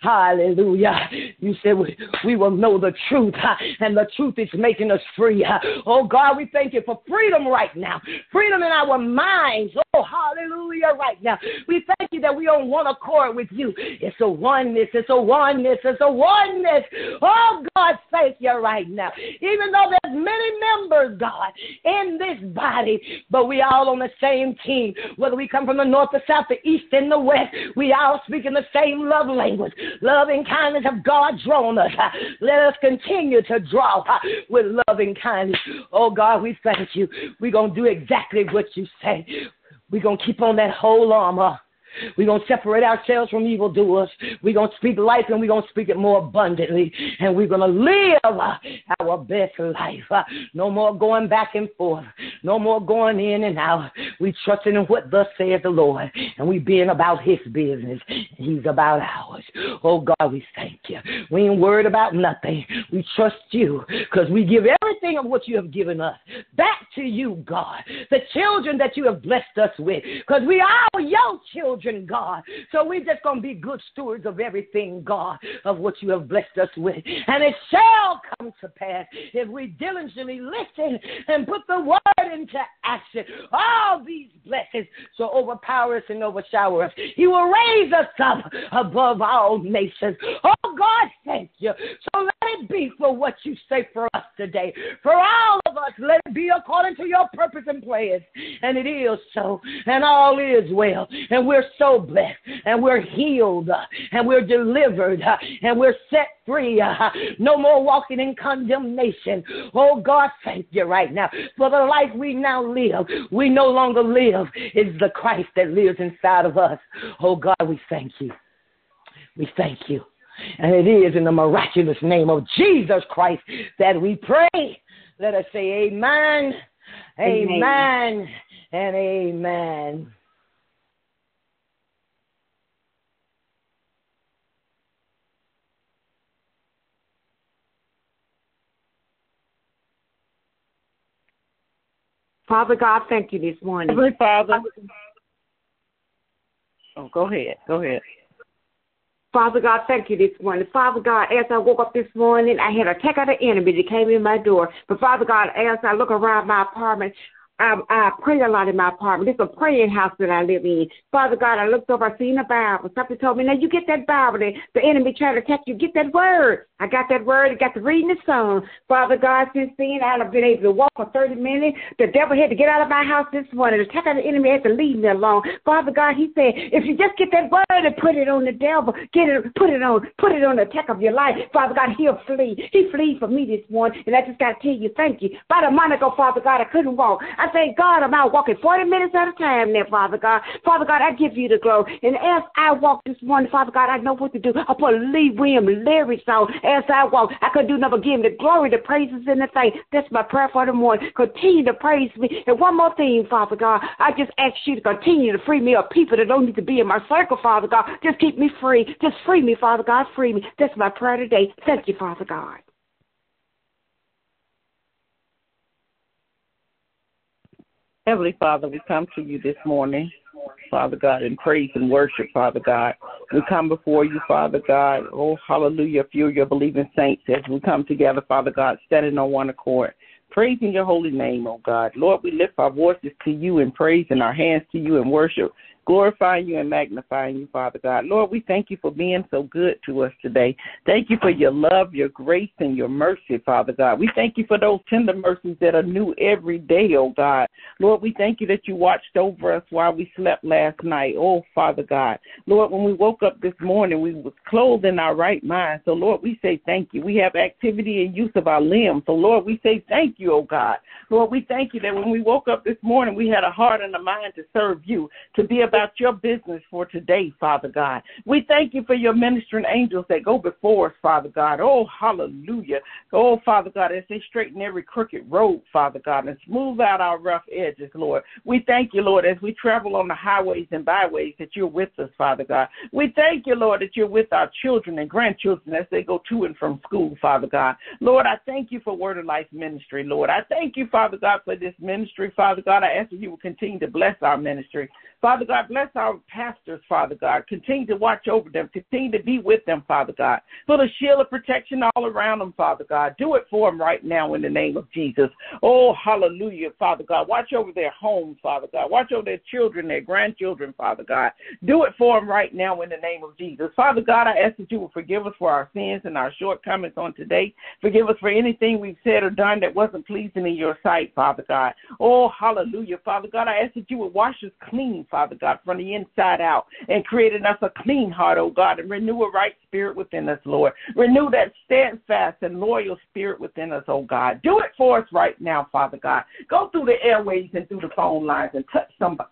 Hallelujah. You said we, we will know the truth, and the truth is making us free. Oh God, we thank you for freedom right now. Freedom in our minds. Oh, hallelujah, right now. We thank you that we on one accord with you. It's a oneness, it's a oneness, it's a oneness. Oh God, thank you right now. Even though there's many members, God, in this body, but we all on the same team. Whether we come from the north, the south, the east, and the west, we all speak in the same love language. Love and kindness have God drawn us. Let us continue to draw with loving kindness. Oh God, we thank you. We're going to do exactly what you say. We're going to keep on that whole armor. We're going to separate ourselves from evildoers. We're going to speak life and we're going to speak it more abundantly. And we're going to live our best life. No more going back and forth. No more going in and out. We trusting in what thus saith the Lord. And we being about his business. He's about ours. Oh God, we thank you. We ain't worried about nothing. We trust you because we give everything of what you have given us back to you, God. The children that you have blessed us with. Because we are your children children, God. So we're just going to be good stewards of everything, God, of what you have blessed us with. And it shall come to pass if we diligently listen and put the word into action. All these blessings shall overpower us and overshower us. He will raise us up above all nations. Oh, God, thank you. So let it be for what you say for us today. For all of us, let it be according to your purpose and plans. And it is so. And all is well. And we're so blessed and we're healed and we're delivered and we're set free. No more walking in condemnation. Oh God, thank you right now for the life we now live. We no longer live. It's the Christ that lives inside of us. Oh God, we thank you. We thank you. And it is in the miraculous name of Jesus Christ that we pray. Let us say amen, amen, amen and amen. Father God, thank you this morning. Heavenly Father. Oh, go ahead. Go ahead. Father God, thank you this morning. Father God, as I woke up this morning, I had a attack of the enemy that came in my door. But Father God, as I look around my apartment, I, I pray a lot in my apartment. It's a praying house that I live in. Father God, I looked over, I seen the Bible. Something told me, now you get that Bible. The, the enemy trying to attack you. Get that word. I got that word. I got to reading the song. Father God, since then, I've been able to walk for 30 minutes. The devil had to get out of my house this morning. The attack of the enemy had to leave me alone. Father God, he said, if you just get that word and put it on the devil, get it, put it on, put it on the attack of your life. Father God, he'll flee. He flee for me this morning. And I just got to tell you, thank you. About a month ago, Father God, I couldn't walk. I thank God I'm out walking 40 minutes at a time there, Father God. Father God, I give you the glory. And as I walk this morning, Father God, I know what to do. I put Lee Williams lyrics on as I walk. I could do nothing but give him the glory, the praises, and the thanks. That's my prayer for the morning. Continue to praise me. And one more thing, Father God, I just ask you to continue to free me of people that don't need to be in my circle, Father God. Just keep me free. Just free me, Father God. Free me. That's my prayer today. Thank you, Father God. Heavenly Father, we come to you this morning, Father God, in praise and worship, Father God. We come before you, Father God. Oh, hallelujah, few your believing saints as we come together, Father God, standing on one accord, praising your holy name, oh God. Lord, we lift our voices to you in praise and our hands to you in worship glorifying you and magnifying you, Father God. Lord, we thank you for being so good to us today. Thank you for your love, your grace, and your mercy, Father God. We thank you for those tender mercies that are new every day, oh God. Lord, we thank you that you watched over us while we slept last night, oh Father God. Lord, when we woke up this morning, we was clothed in our right mind. So, Lord, we say thank you. We have activity and use of our limbs. So, Lord, we say thank you, oh God. Lord, we thank you that when we woke up this morning, we had a heart and a mind to serve you, to be about about your business for today, Father God. We thank you for your ministering angels that go before us, Father God. Oh, hallelujah. Oh, Father God, as they straighten every crooked road, Father God, and smooth out our rough edges, Lord. We thank you, Lord, as we travel on the highways and byways that you're with us, Father God. We thank you, Lord, that you're with our children and grandchildren as they go to and from school, Father God. Lord, I thank you for Word of Life Ministry, Lord. I thank you, Father God, for this ministry, Father God. I ask that you will continue to bless our ministry. Father God, bless our pastors, Father God. Continue to watch over them. Continue to be with them, Father God. Put a shield of protection all around them, Father God. Do it for them right now in the name of Jesus. Oh, hallelujah, Father God. Watch over their homes, Father God. Watch over their children, their grandchildren, Father God. Do it for them right now in the name of Jesus. Father God, I ask that you will forgive us for our sins and our shortcomings on today. Forgive us for anything we've said or done that wasn't pleasing in your sight, Father God. Oh, hallelujah, Father God. I ask that you would wash us clean, Father God, from the inside out and creating us a clean heart, oh God, and renew a right spirit within us, Lord. Renew that steadfast and loyal spirit within us, oh God. Do it for us right now, Father God. Go through the airways and through the phone lines and touch somebody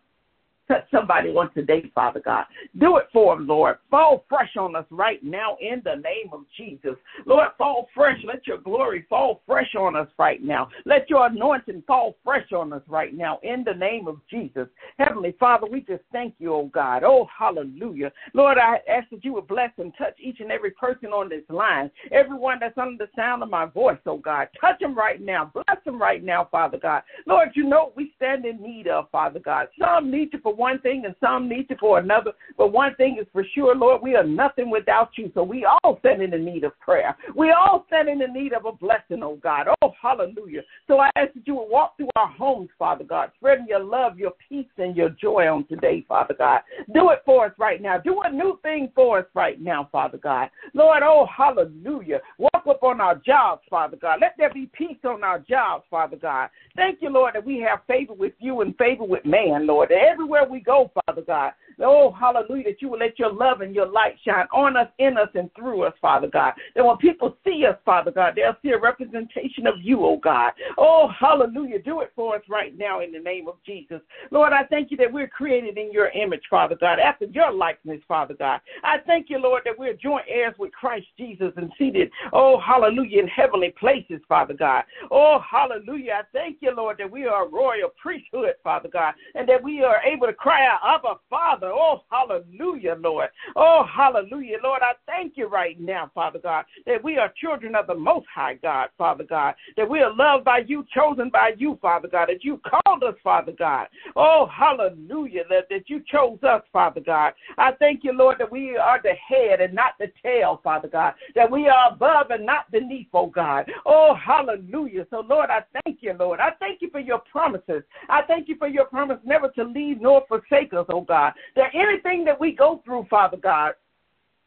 touch somebody on today, Father God. Do it for them, Lord. Fall fresh on us right now in the name of Jesus. Lord, fall fresh. Let your glory fall fresh on us right now. Let your anointing fall fresh on us right now in the name of Jesus. Heavenly Father, we just thank you, oh God. Oh, hallelujah. Lord, I ask that you would bless and touch each and every person on this line, everyone that's under the sound of my voice, oh God. Touch them right now. Bless them right now, Father God. Lord, you know we stand in need of, Father God. Some need you one thing and some need you for another. But one thing is for sure, Lord, we are nothing without you. So we all stand in the need of prayer. We all stand in the need of a blessing, oh God. Oh, hallelujah. So I ask that you will walk through our homes, Father God, spreading your love, your peace, and your joy on today, Father God. Do it for us right now. Do a new thing for us right now, Father God. Lord, oh, hallelujah. Walk up on our jobs, Father God. Let there be peace on our jobs, Father God. Thank you, Lord, that we have favor with you and favor with man, Lord. Everywhere we go, Father God, Oh, hallelujah, that you will let your love and your light shine on us, in us, and through us, Father God. That when people see us, Father God, they'll see a representation of you, oh God. Oh, hallelujah. Do it for us right now in the name of Jesus. Lord, I thank you that we're created in your image, Father God, after your likeness, Father God. I thank you, Lord, that we're joint heirs with Christ Jesus and seated, oh, hallelujah, in heavenly places, Father God. Oh, hallelujah. I thank you, Lord, that we are a royal priesthood, Father God, and that we are able to cry out, Abba, Father. Oh, hallelujah, Lord. Oh, hallelujah, Lord. I thank you right now, Father God, that we are children of the Most High God, Father God, that we are loved by you, chosen by you, Father God, that you called us, Father God. Oh, hallelujah, that, that you chose us, Father God. I thank you, Lord, that we are the head and not the tail, Father God, that we are above and not beneath, oh God. Oh, hallelujah. So, Lord, I thank you, Lord. I thank you for your promises. I thank you for your promise never to leave nor forsake us, oh God. That anything that we go through, Father God,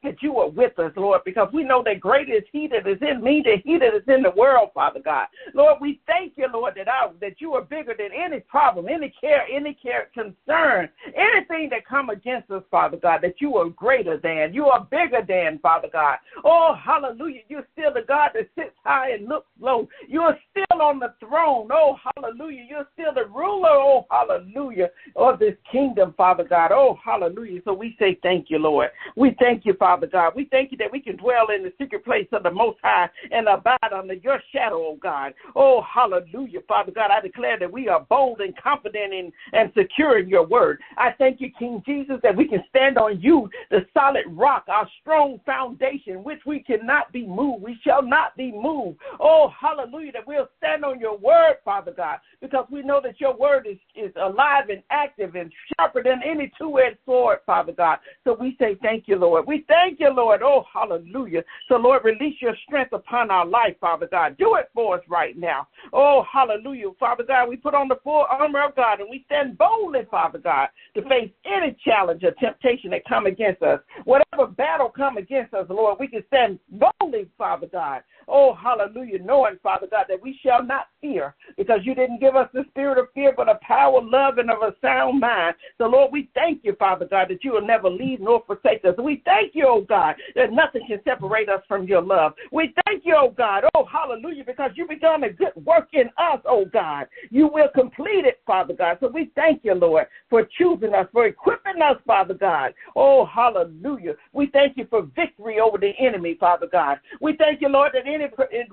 that you are with us, Lord, because we know that greater is He that is in me than He that is in the world, Father God. Lord, we thank you, Lord, that I, that you are bigger than any problem, any care, any care, concern, anything that come against us, Father God, that you are greater than, you are bigger than, Father God. Oh, hallelujah. You're still the God that sits high and looks low. You are still on the throne. Oh, hallelujah. You're still the ruler, oh, hallelujah, of this kingdom, Father God. Oh, hallelujah. So we say thank you, Lord. We thank you, Father. Father God. We thank you that we can dwell in the secret place of the Most High and abide under your shadow, oh God. Oh, hallelujah, Father God. I declare that we are bold and confident in and secure in your word. I thank you, King Jesus, that we can stand on you, the solid rock, our strong foundation, which we cannot be moved. We shall not be moved. Oh, hallelujah, that we'll stand on your word, Father God, because we know that your word is, is alive and active and sharper than any two edged sword, Father God. So we say thank you, Lord. We thank Thank you, Lord. Oh, hallelujah. So, Lord, release your strength upon our life, Father God. Do it for us right now. Oh, hallelujah. Father God, we put on the full armor of God and we stand boldly, Father God, to face any challenge or temptation that come against us. Whatever battle come against us, Lord, we can stand boldly, Father God. Oh, hallelujah, knowing, Father God, that we shall not fear because you didn't give us the spirit of fear, but a power, love, and of a sound mind. So, Lord, we thank you, Father God, that you will never leave nor forsake us. We thank you, oh God, that nothing can separate us from your love. We thank you, oh God, oh hallelujah, because You've begun a good work in us, oh God. You will complete it, Father God. So we thank you, Lord, for choosing us, for equipping us, Father God. Oh, hallelujah. We thank you for victory over the enemy, Father God. We thank you, Lord, that any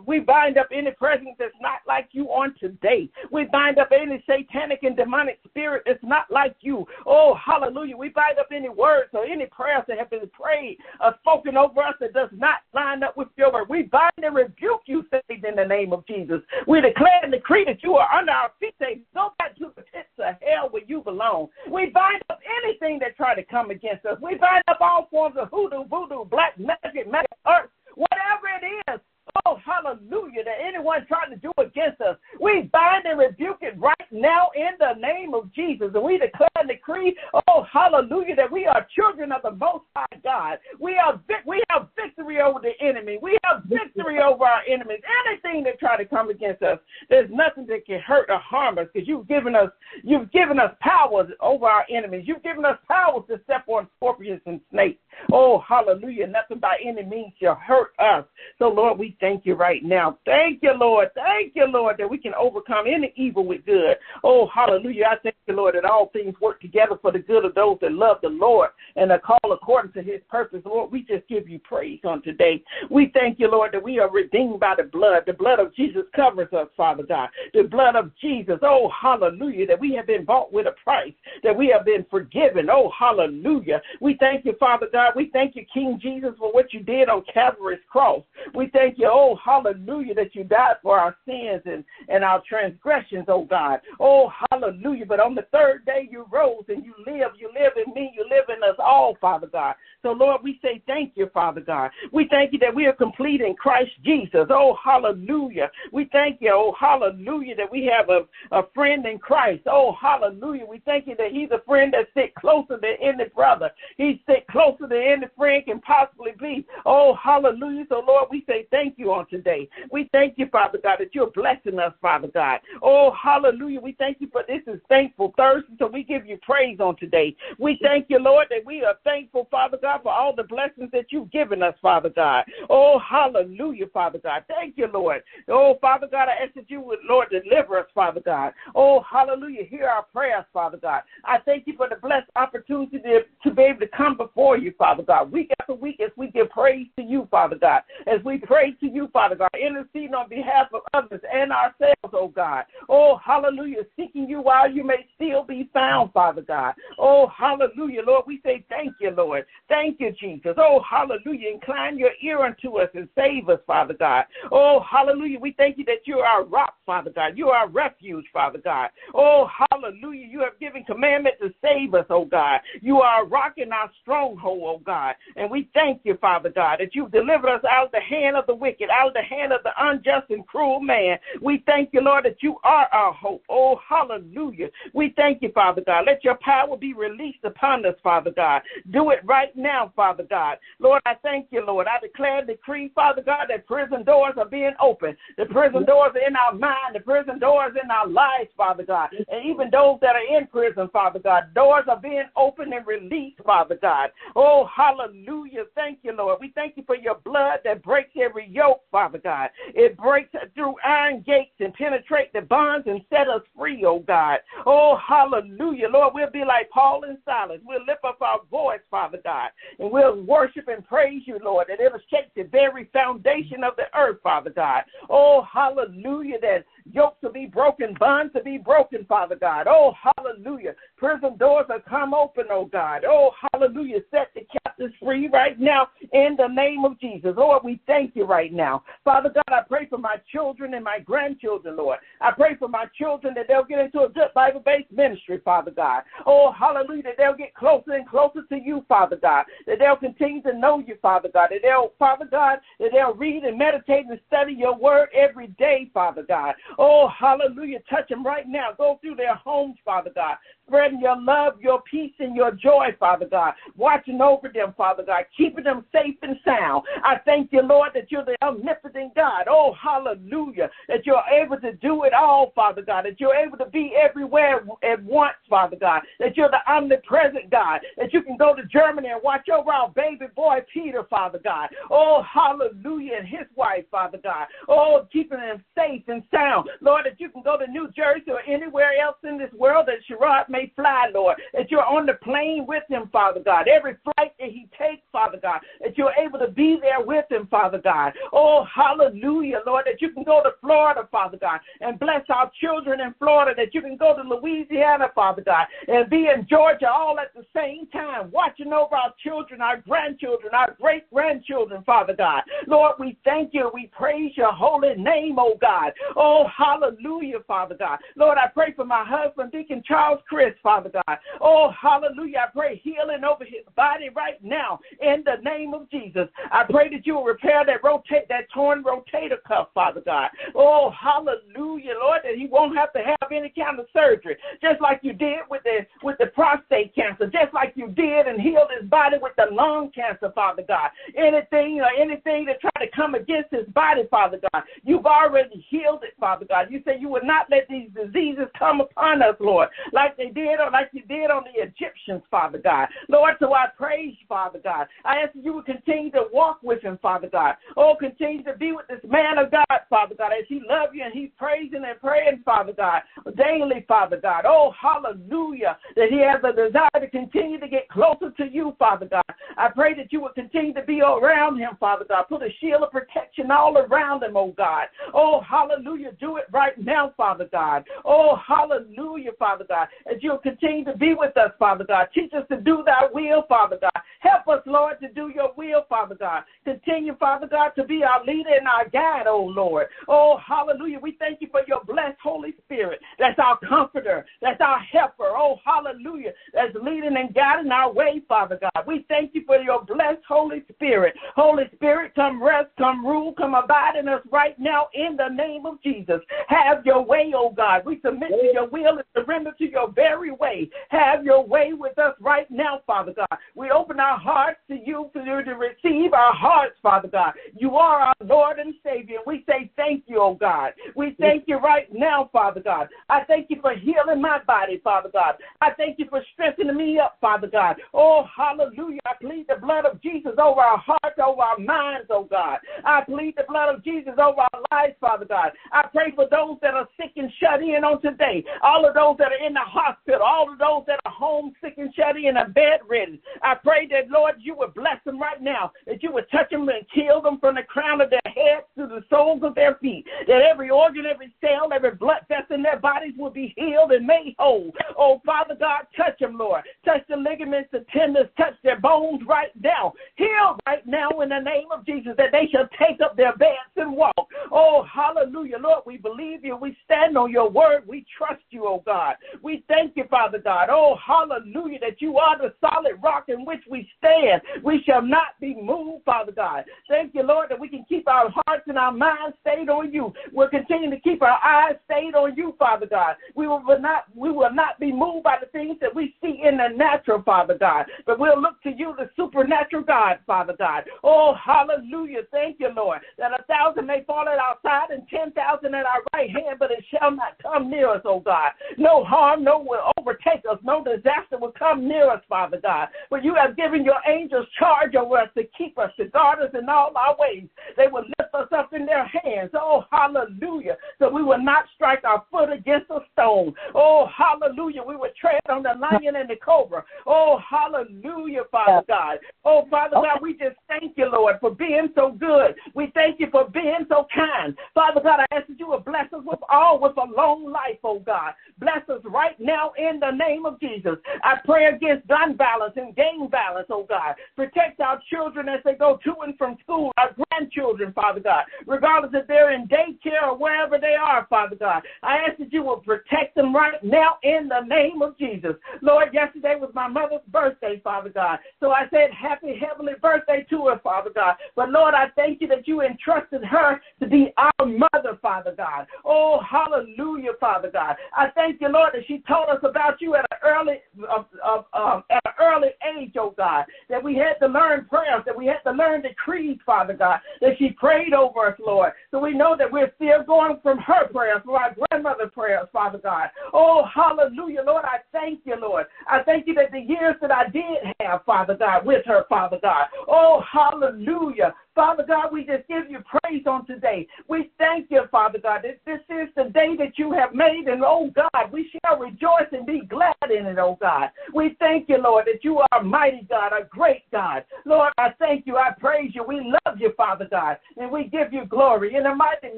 we bind up any presence that's not like you on today. We bind up any satanic and demonic spirit that's not like you. Oh, hallelujah. We bind up any words or any prayers that have been prayed or spoken over us that does not line up with your word. We bind and rebuke you, Satan, in the name of Jesus. We declare and decree that you are under our feet. Say, go back to the pits of hell where you belong. We bind up anything that try to come against us. We bind up all forms of hoodoo, voodoo, black magic, magic arts, whatever it is Oh, hallelujah, that anyone trying to do against us. We bind and rebuke it right now in the name of Jesus. And we declare and decree, oh, hallelujah, that we are children of the Most High God. We, are, we have victory over the enemy. We have victory [LAUGHS] over our enemies. Anything that try to come against us, there's nothing that can hurt or harm us because you've given us, you've given us powers over our enemies. You've given us powers to step on scorpions and snakes. Oh, hallelujah. Nothing by any means shall hurt us. So, Lord, we thank you right now. Thank you, Lord. Thank you, Lord, that we can overcome any evil with good. Oh, hallelujah. I thank you, Lord, that all things work together for the good of those that love the Lord and are called according to his purpose. Lord, we just give you praise on today. We thank you, Lord, that we are redeemed by the blood. The blood of Jesus covers us, Father God. The blood of Jesus. Oh, hallelujah, that we have been bought with a price, that we have been forgiven. Oh, hallelujah. We thank you, Father God. We thank you, King Jesus, for what you did on Calvary's cross. We thank you, oh, Oh, hallelujah, that you died for our sins and, and our transgressions, oh God. Oh, hallelujah. But on the third day you rose and you live. You live in me. You live in us all, Father God. So, Lord, we say thank you, Father God. We thank you that we are complete in Christ Jesus. Oh, hallelujah. We thank you, oh, hallelujah, that we have a, a friend in Christ. Oh, hallelujah. We thank you that he's a friend that sits closer than any brother. He sits closer than any friend can possibly be. Oh, hallelujah. So, Lord, we say thank you on today. We thank you, Father God, that you're blessing us, Father God. Oh, hallelujah. We thank you for this is thankful Thursday, so we give you praise on today. We thank you, Lord, that we are thankful, Father God, for all the blessings that you've given us, Father God. Oh, hallelujah, Father God. Thank you, Lord. Oh, Father God, I ask that you would, Lord, deliver us, Father God. Oh, hallelujah. Hear our prayers, Father God. I thank you for the blessed opportunity to, be able to come before you, Father God, week after week as we give praise to you, Father God. As we pray to you, Father God, interceding on behalf of others and ourselves, oh God. Oh, hallelujah. Seeking you while you may still be found, Father God. Oh, hallelujah, Lord. We say thank you, Lord. Thank you, Jesus. Oh, hallelujah. Incline your ear unto us and save us, Father God. Oh, hallelujah. We thank you that you are our rock, Father God. You are our refuge, Father God. Oh, hallelujah. You have given commandment to save us, oh God. You are a rock in our stronghold, oh God. And we thank you, Father God, that you've delivered us out of the hand of the wicked, out of the hand of the unjust and cruel man. We thank you, Lord, that you are our hope. Oh, hallelujah. We thank you, Father God. Let your power be released upon us, Father God. Do it right now, Father God. Lord, I thank you, Lord. I declare and decree, Father God, that prison doors are being opened. The prison doors are in our mind, the prison doors in our lives, Father God. And even those that are in prison, Father God, doors are being opened and released, Father God. Oh, hallelujah. Thank you, Lord. We thank you for your blood that breaks every yoke, Father God. It breaks through iron gates and penetrate the bonds and set us free, oh God. Oh, hallelujah. Lord, we'll be like Paul and Silas. We'll lift up our voice, Father God, and we'll worship and praise you, Lord, that it'll shake the very foundation of the earth, Father God. Oh, hallelujah, that yokes to be broken, bonds to be broken, Father God. Oh, hallelujah. Prison doors are come open, oh God. Oh, hallelujah. Set the captives free right now in the name of Jesus. Lord, we thank you right now. Father God, I pray for my children and my grandchildren, Lord. I pray for my children that they'll get into a good Bible based ministry, Father God. Oh, hallelujah. That they'll get closer and closer to you, Father God. That they'll continue to know you, Father God. That they'll, Father God, that they'll read and meditate and study your word every day, Father God. Oh, hallelujah. Touch them right now. Go through their homes, Father God spreading your love, your peace, and your joy, Father God. Watching over them, Father God, keeping them safe and sound. I thank you, Lord, that you're the omnipotent God. Oh, hallelujah. That you're able to do it all, Father God. That you're able to be everywhere at once, Father God. That you're the omnipresent God. That you can go to Germany and watch over our baby boy Peter, Father God. Oh, hallelujah. And his wife, Father God. Oh, keeping them safe and sound. Lord, that you can go to New Jersey or anywhere else in this world that Sherrod may fly, Lord, that you're on the plane with him, Father God. Every flight that he takes, Father God, that you're able to be there with him, Father God. Oh, hallelujah, Lord, that you can go to Florida, Father God, and bless our children in Florida, that you can go to Louisiana, Father God, and be in Georgia all at the same time, watching over our children, our grandchildren, our great grandchildren, Father God. Lord, we thank you. We praise your holy name, oh God. Oh, hallelujah, Father God. Lord, I pray for my husband, Deacon Charles Chris. Father God. Oh, hallelujah. I pray healing over his body right now in the name of Jesus. I pray that you will repair that rotate that torn rotator cuff, Father God. Oh, hallelujah, Lord, that he won't have to have any kind of surgery, just like you did with the with the prostate cancer, just like you did and healed his body with the lung cancer, Father God. Anything or anything that try to come against his body, Father God, you've already healed it, Father God. You say you would not let these diseases come upon us, Lord, like they did or like you did on the Egyptians, Father God. Lord, so I praise you, Father God. I ask that you would continue to walk with him, Father God. Oh, continue to be with this man of God, Father God, as he loves you and he's praising and praying, Father God, daily, Father God. Oh, hallelujah, that he has a desire to continue to get closer to you, Father God. I pray that you would continue to be around him, Father God. Put a shield of protection all around him, oh God. Oh, hallelujah. Do it right now, Father God. Oh, hallelujah, Father God. As you'll continue to be with us, Father God. Teach us to do thy will, Father God. Help us, Lord, to do your will, Father God. Continue, Father God, to be our leader and our guide, oh Lord. Oh, hallelujah. We thank you for your blessed Holy Spirit. That's our comforter. That's our helper. Oh, hallelujah. That's leading and guiding our way, Father God. We thank you for your blessed Holy Spirit. Holy Spirit, come rest, come rule, come abide in us right now in the name of Jesus. Have your way, oh God. We submit to your will and surrender to your very way. Have your way with us right now, Father God. We open our hearts to you for you to receive our hearts, Father God. You are our Lord and Savior. We say thank you, oh God. We thank you right now, Father God. I thank you for healing my body, Father God. I thank you for strengthening me up, Father God. Oh, hallelujah. I plead the blood of Jesus over our hearts, over our minds, oh God. I plead the blood of Jesus over our lives, Father God. I pray for those that are sick and shut in on today, all of those that are in the hospital, all of those that are home sick and shut in and bedridden. I pray that, Lord, you would bless them right now, that you would touch them and heal them from the crown of their heads to the soles of their feet, that every organ, every cell, every blood vessel in their bodies will be healed and made whole. Oh, Father God, touch them, Lord. Touch the ligaments, the tendons, touch their bones right now. Heal right now in the name of Jesus, that they shall take up their beds and walk. Oh, hallelujah. Lord, we believe you. We stand on your word. We trust you, oh God. We thank you, Father God. Oh, hallelujah, that you are the solid rock in which we stand. We shall not be moved, Father God. Thank you, Lord, that we can keep our hearts and our minds stayed on you. We'll continue to keep our eyes stayed on you, Father God. We will not we will not be moved by the things that we see in the natural, Father God, but we'll look to you, the supernatural God, Father God. Oh, hallelujah. Thank you, Lord, that a thousand may fall at our side and ten thousand at our right hand, but it shall not come near us, oh God. No harm, no will overtake us, no disaster will come near us, Father God. But you have given your angels charge over us to keep us, to guard us in all our ways. They will lift us up in their hands. Oh, hallelujah. So we will not strike our foot against a stone. Oh, hallelujah. We will tread on the lion and the cobra. Oh, hallelujah, Father God. Oh, Father God, we just thank you, Lord, for being so good. We thank you for being so kind. Father God, I ask that you would bless us with all with a long life, oh God. Bless us right now in the name of Jesus. I pray against gun violence and gang violence, oh God. Protect our children as they go to and from school, our grandchildren, Father God, regardless if they're in daycare or wherever they are, Father God. I ask that you will protect them right now in the name of Jesus. Lord, yesterday was my mother's birthday, Father God. So I said, Happy heavenly birthday to her, Father God. But Lord, I thank you that you entrusted her to be our mother, Father God. Oh, hallelujah, Father God. I thank you, Lord, that she told us about you at an early uh, uh, uh, at an early age, oh God. That we had to learn prayers, that we had to learn the creed, Father God. That she prayed over us, Lord. So we know that we're still going from her prayers, from our grandmother prayers, Father God. Oh, hallelujah, Lord. I thank you, Lord. I thank you that the years that I did have, Father God, with her, Father God. Oh, hallelujah. Father God, we just give you praise on today. We thank you, Father God, that this is the day that you have made, and oh God, we shall rejoice and be glad in it, oh God. We thank you, Lord, that you are mighty God, a great God. Lord, I thank you, I praise you, we love you, Father God, and we give you glory in the mighty,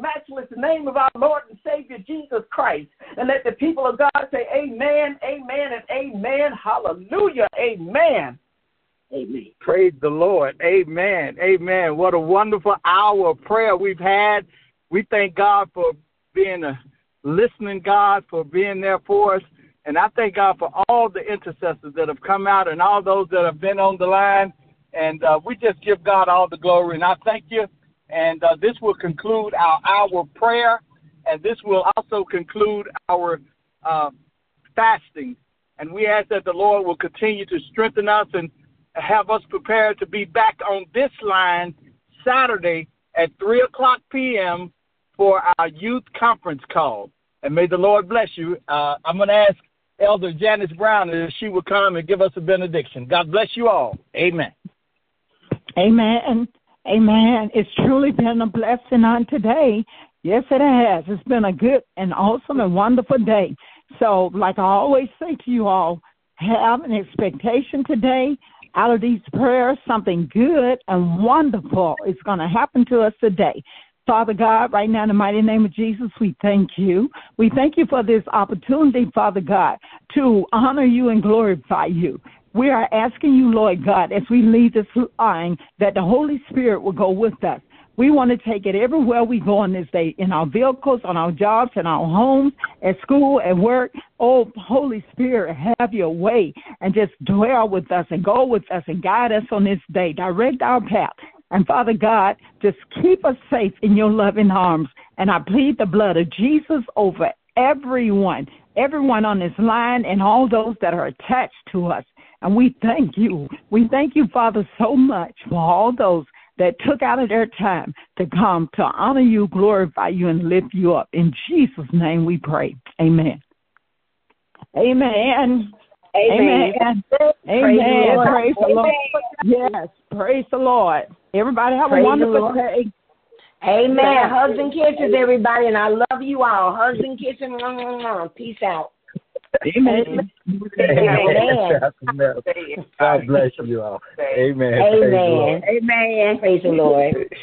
matchless name of our Lord and Savior Jesus Christ. And let the people of God say, Amen, Amen, and Amen. Hallelujah, Amen. Amen. Praise the Lord. Amen. Amen. What a wonderful hour of prayer we've had. We thank God for being a listening God, for being there for us. And I thank God for all the intercessors that have come out and all those that have been on the line. And uh, we just give God all the glory. And I thank you. And uh, this will conclude our hour of prayer. And this will also conclude our uh, fasting. And we ask that the Lord will continue to strengthen us and have us prepared to be back on this line Saturday at 3 o'clock p.m. for our youth conference call. And may the Lord bless you. Uh, I'm going to ask Elder Janice Brown if she will come and give us a benediction. God bless you all. Amen. Amen. Amen. It's truly been a blessing on today. Yes, it has. It's been a good and awesome and wonderful day. So, like I always say to you all, have an expectation today out of these prayers, something good and wonderful is going to happen to us today. Father God, right now in the mighty name of Jesus, we thank you. We thank you for this opportunity, Father God, to honor you and glorify you. We are asking you, Lord God, as we leave this line, that the Holy Spirit will go with us. We want to take it everywhere we go on this day, in our vehicles, on our jobs, in our homes, at school, at work. Oh, Holy Spirit, have your way and just dwell with us and go with us and guide us on this day. Direct our path. And Father God, just keep us safe in your loving arms. And I plead the blood of Jesus over everyone, everyone on this line and all those that are attached to us. And we thank you. We thank you, Father, so much for all those that took out of their time to come to honor you, glorify you, and lift you up. In Jesus' name we pray. Amen. Amen. Amen. Amen. Amen. Praise, the Lord. Yes. Praise the Lord. Everybody have praise a wonderful day. Amen. Hugs and kisses, everybody, and I love you all. Hugs and kisses. Peace out. Amen. Amen. God bless you all. Amen. Amen. Amen. Praise the Lord.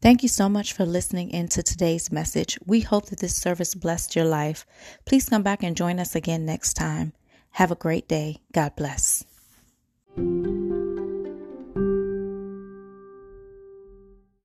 Thank you so much for listening in to today's message. We hope that this service blessed your life. Please come back and join us again next time. Have a great day. God bless.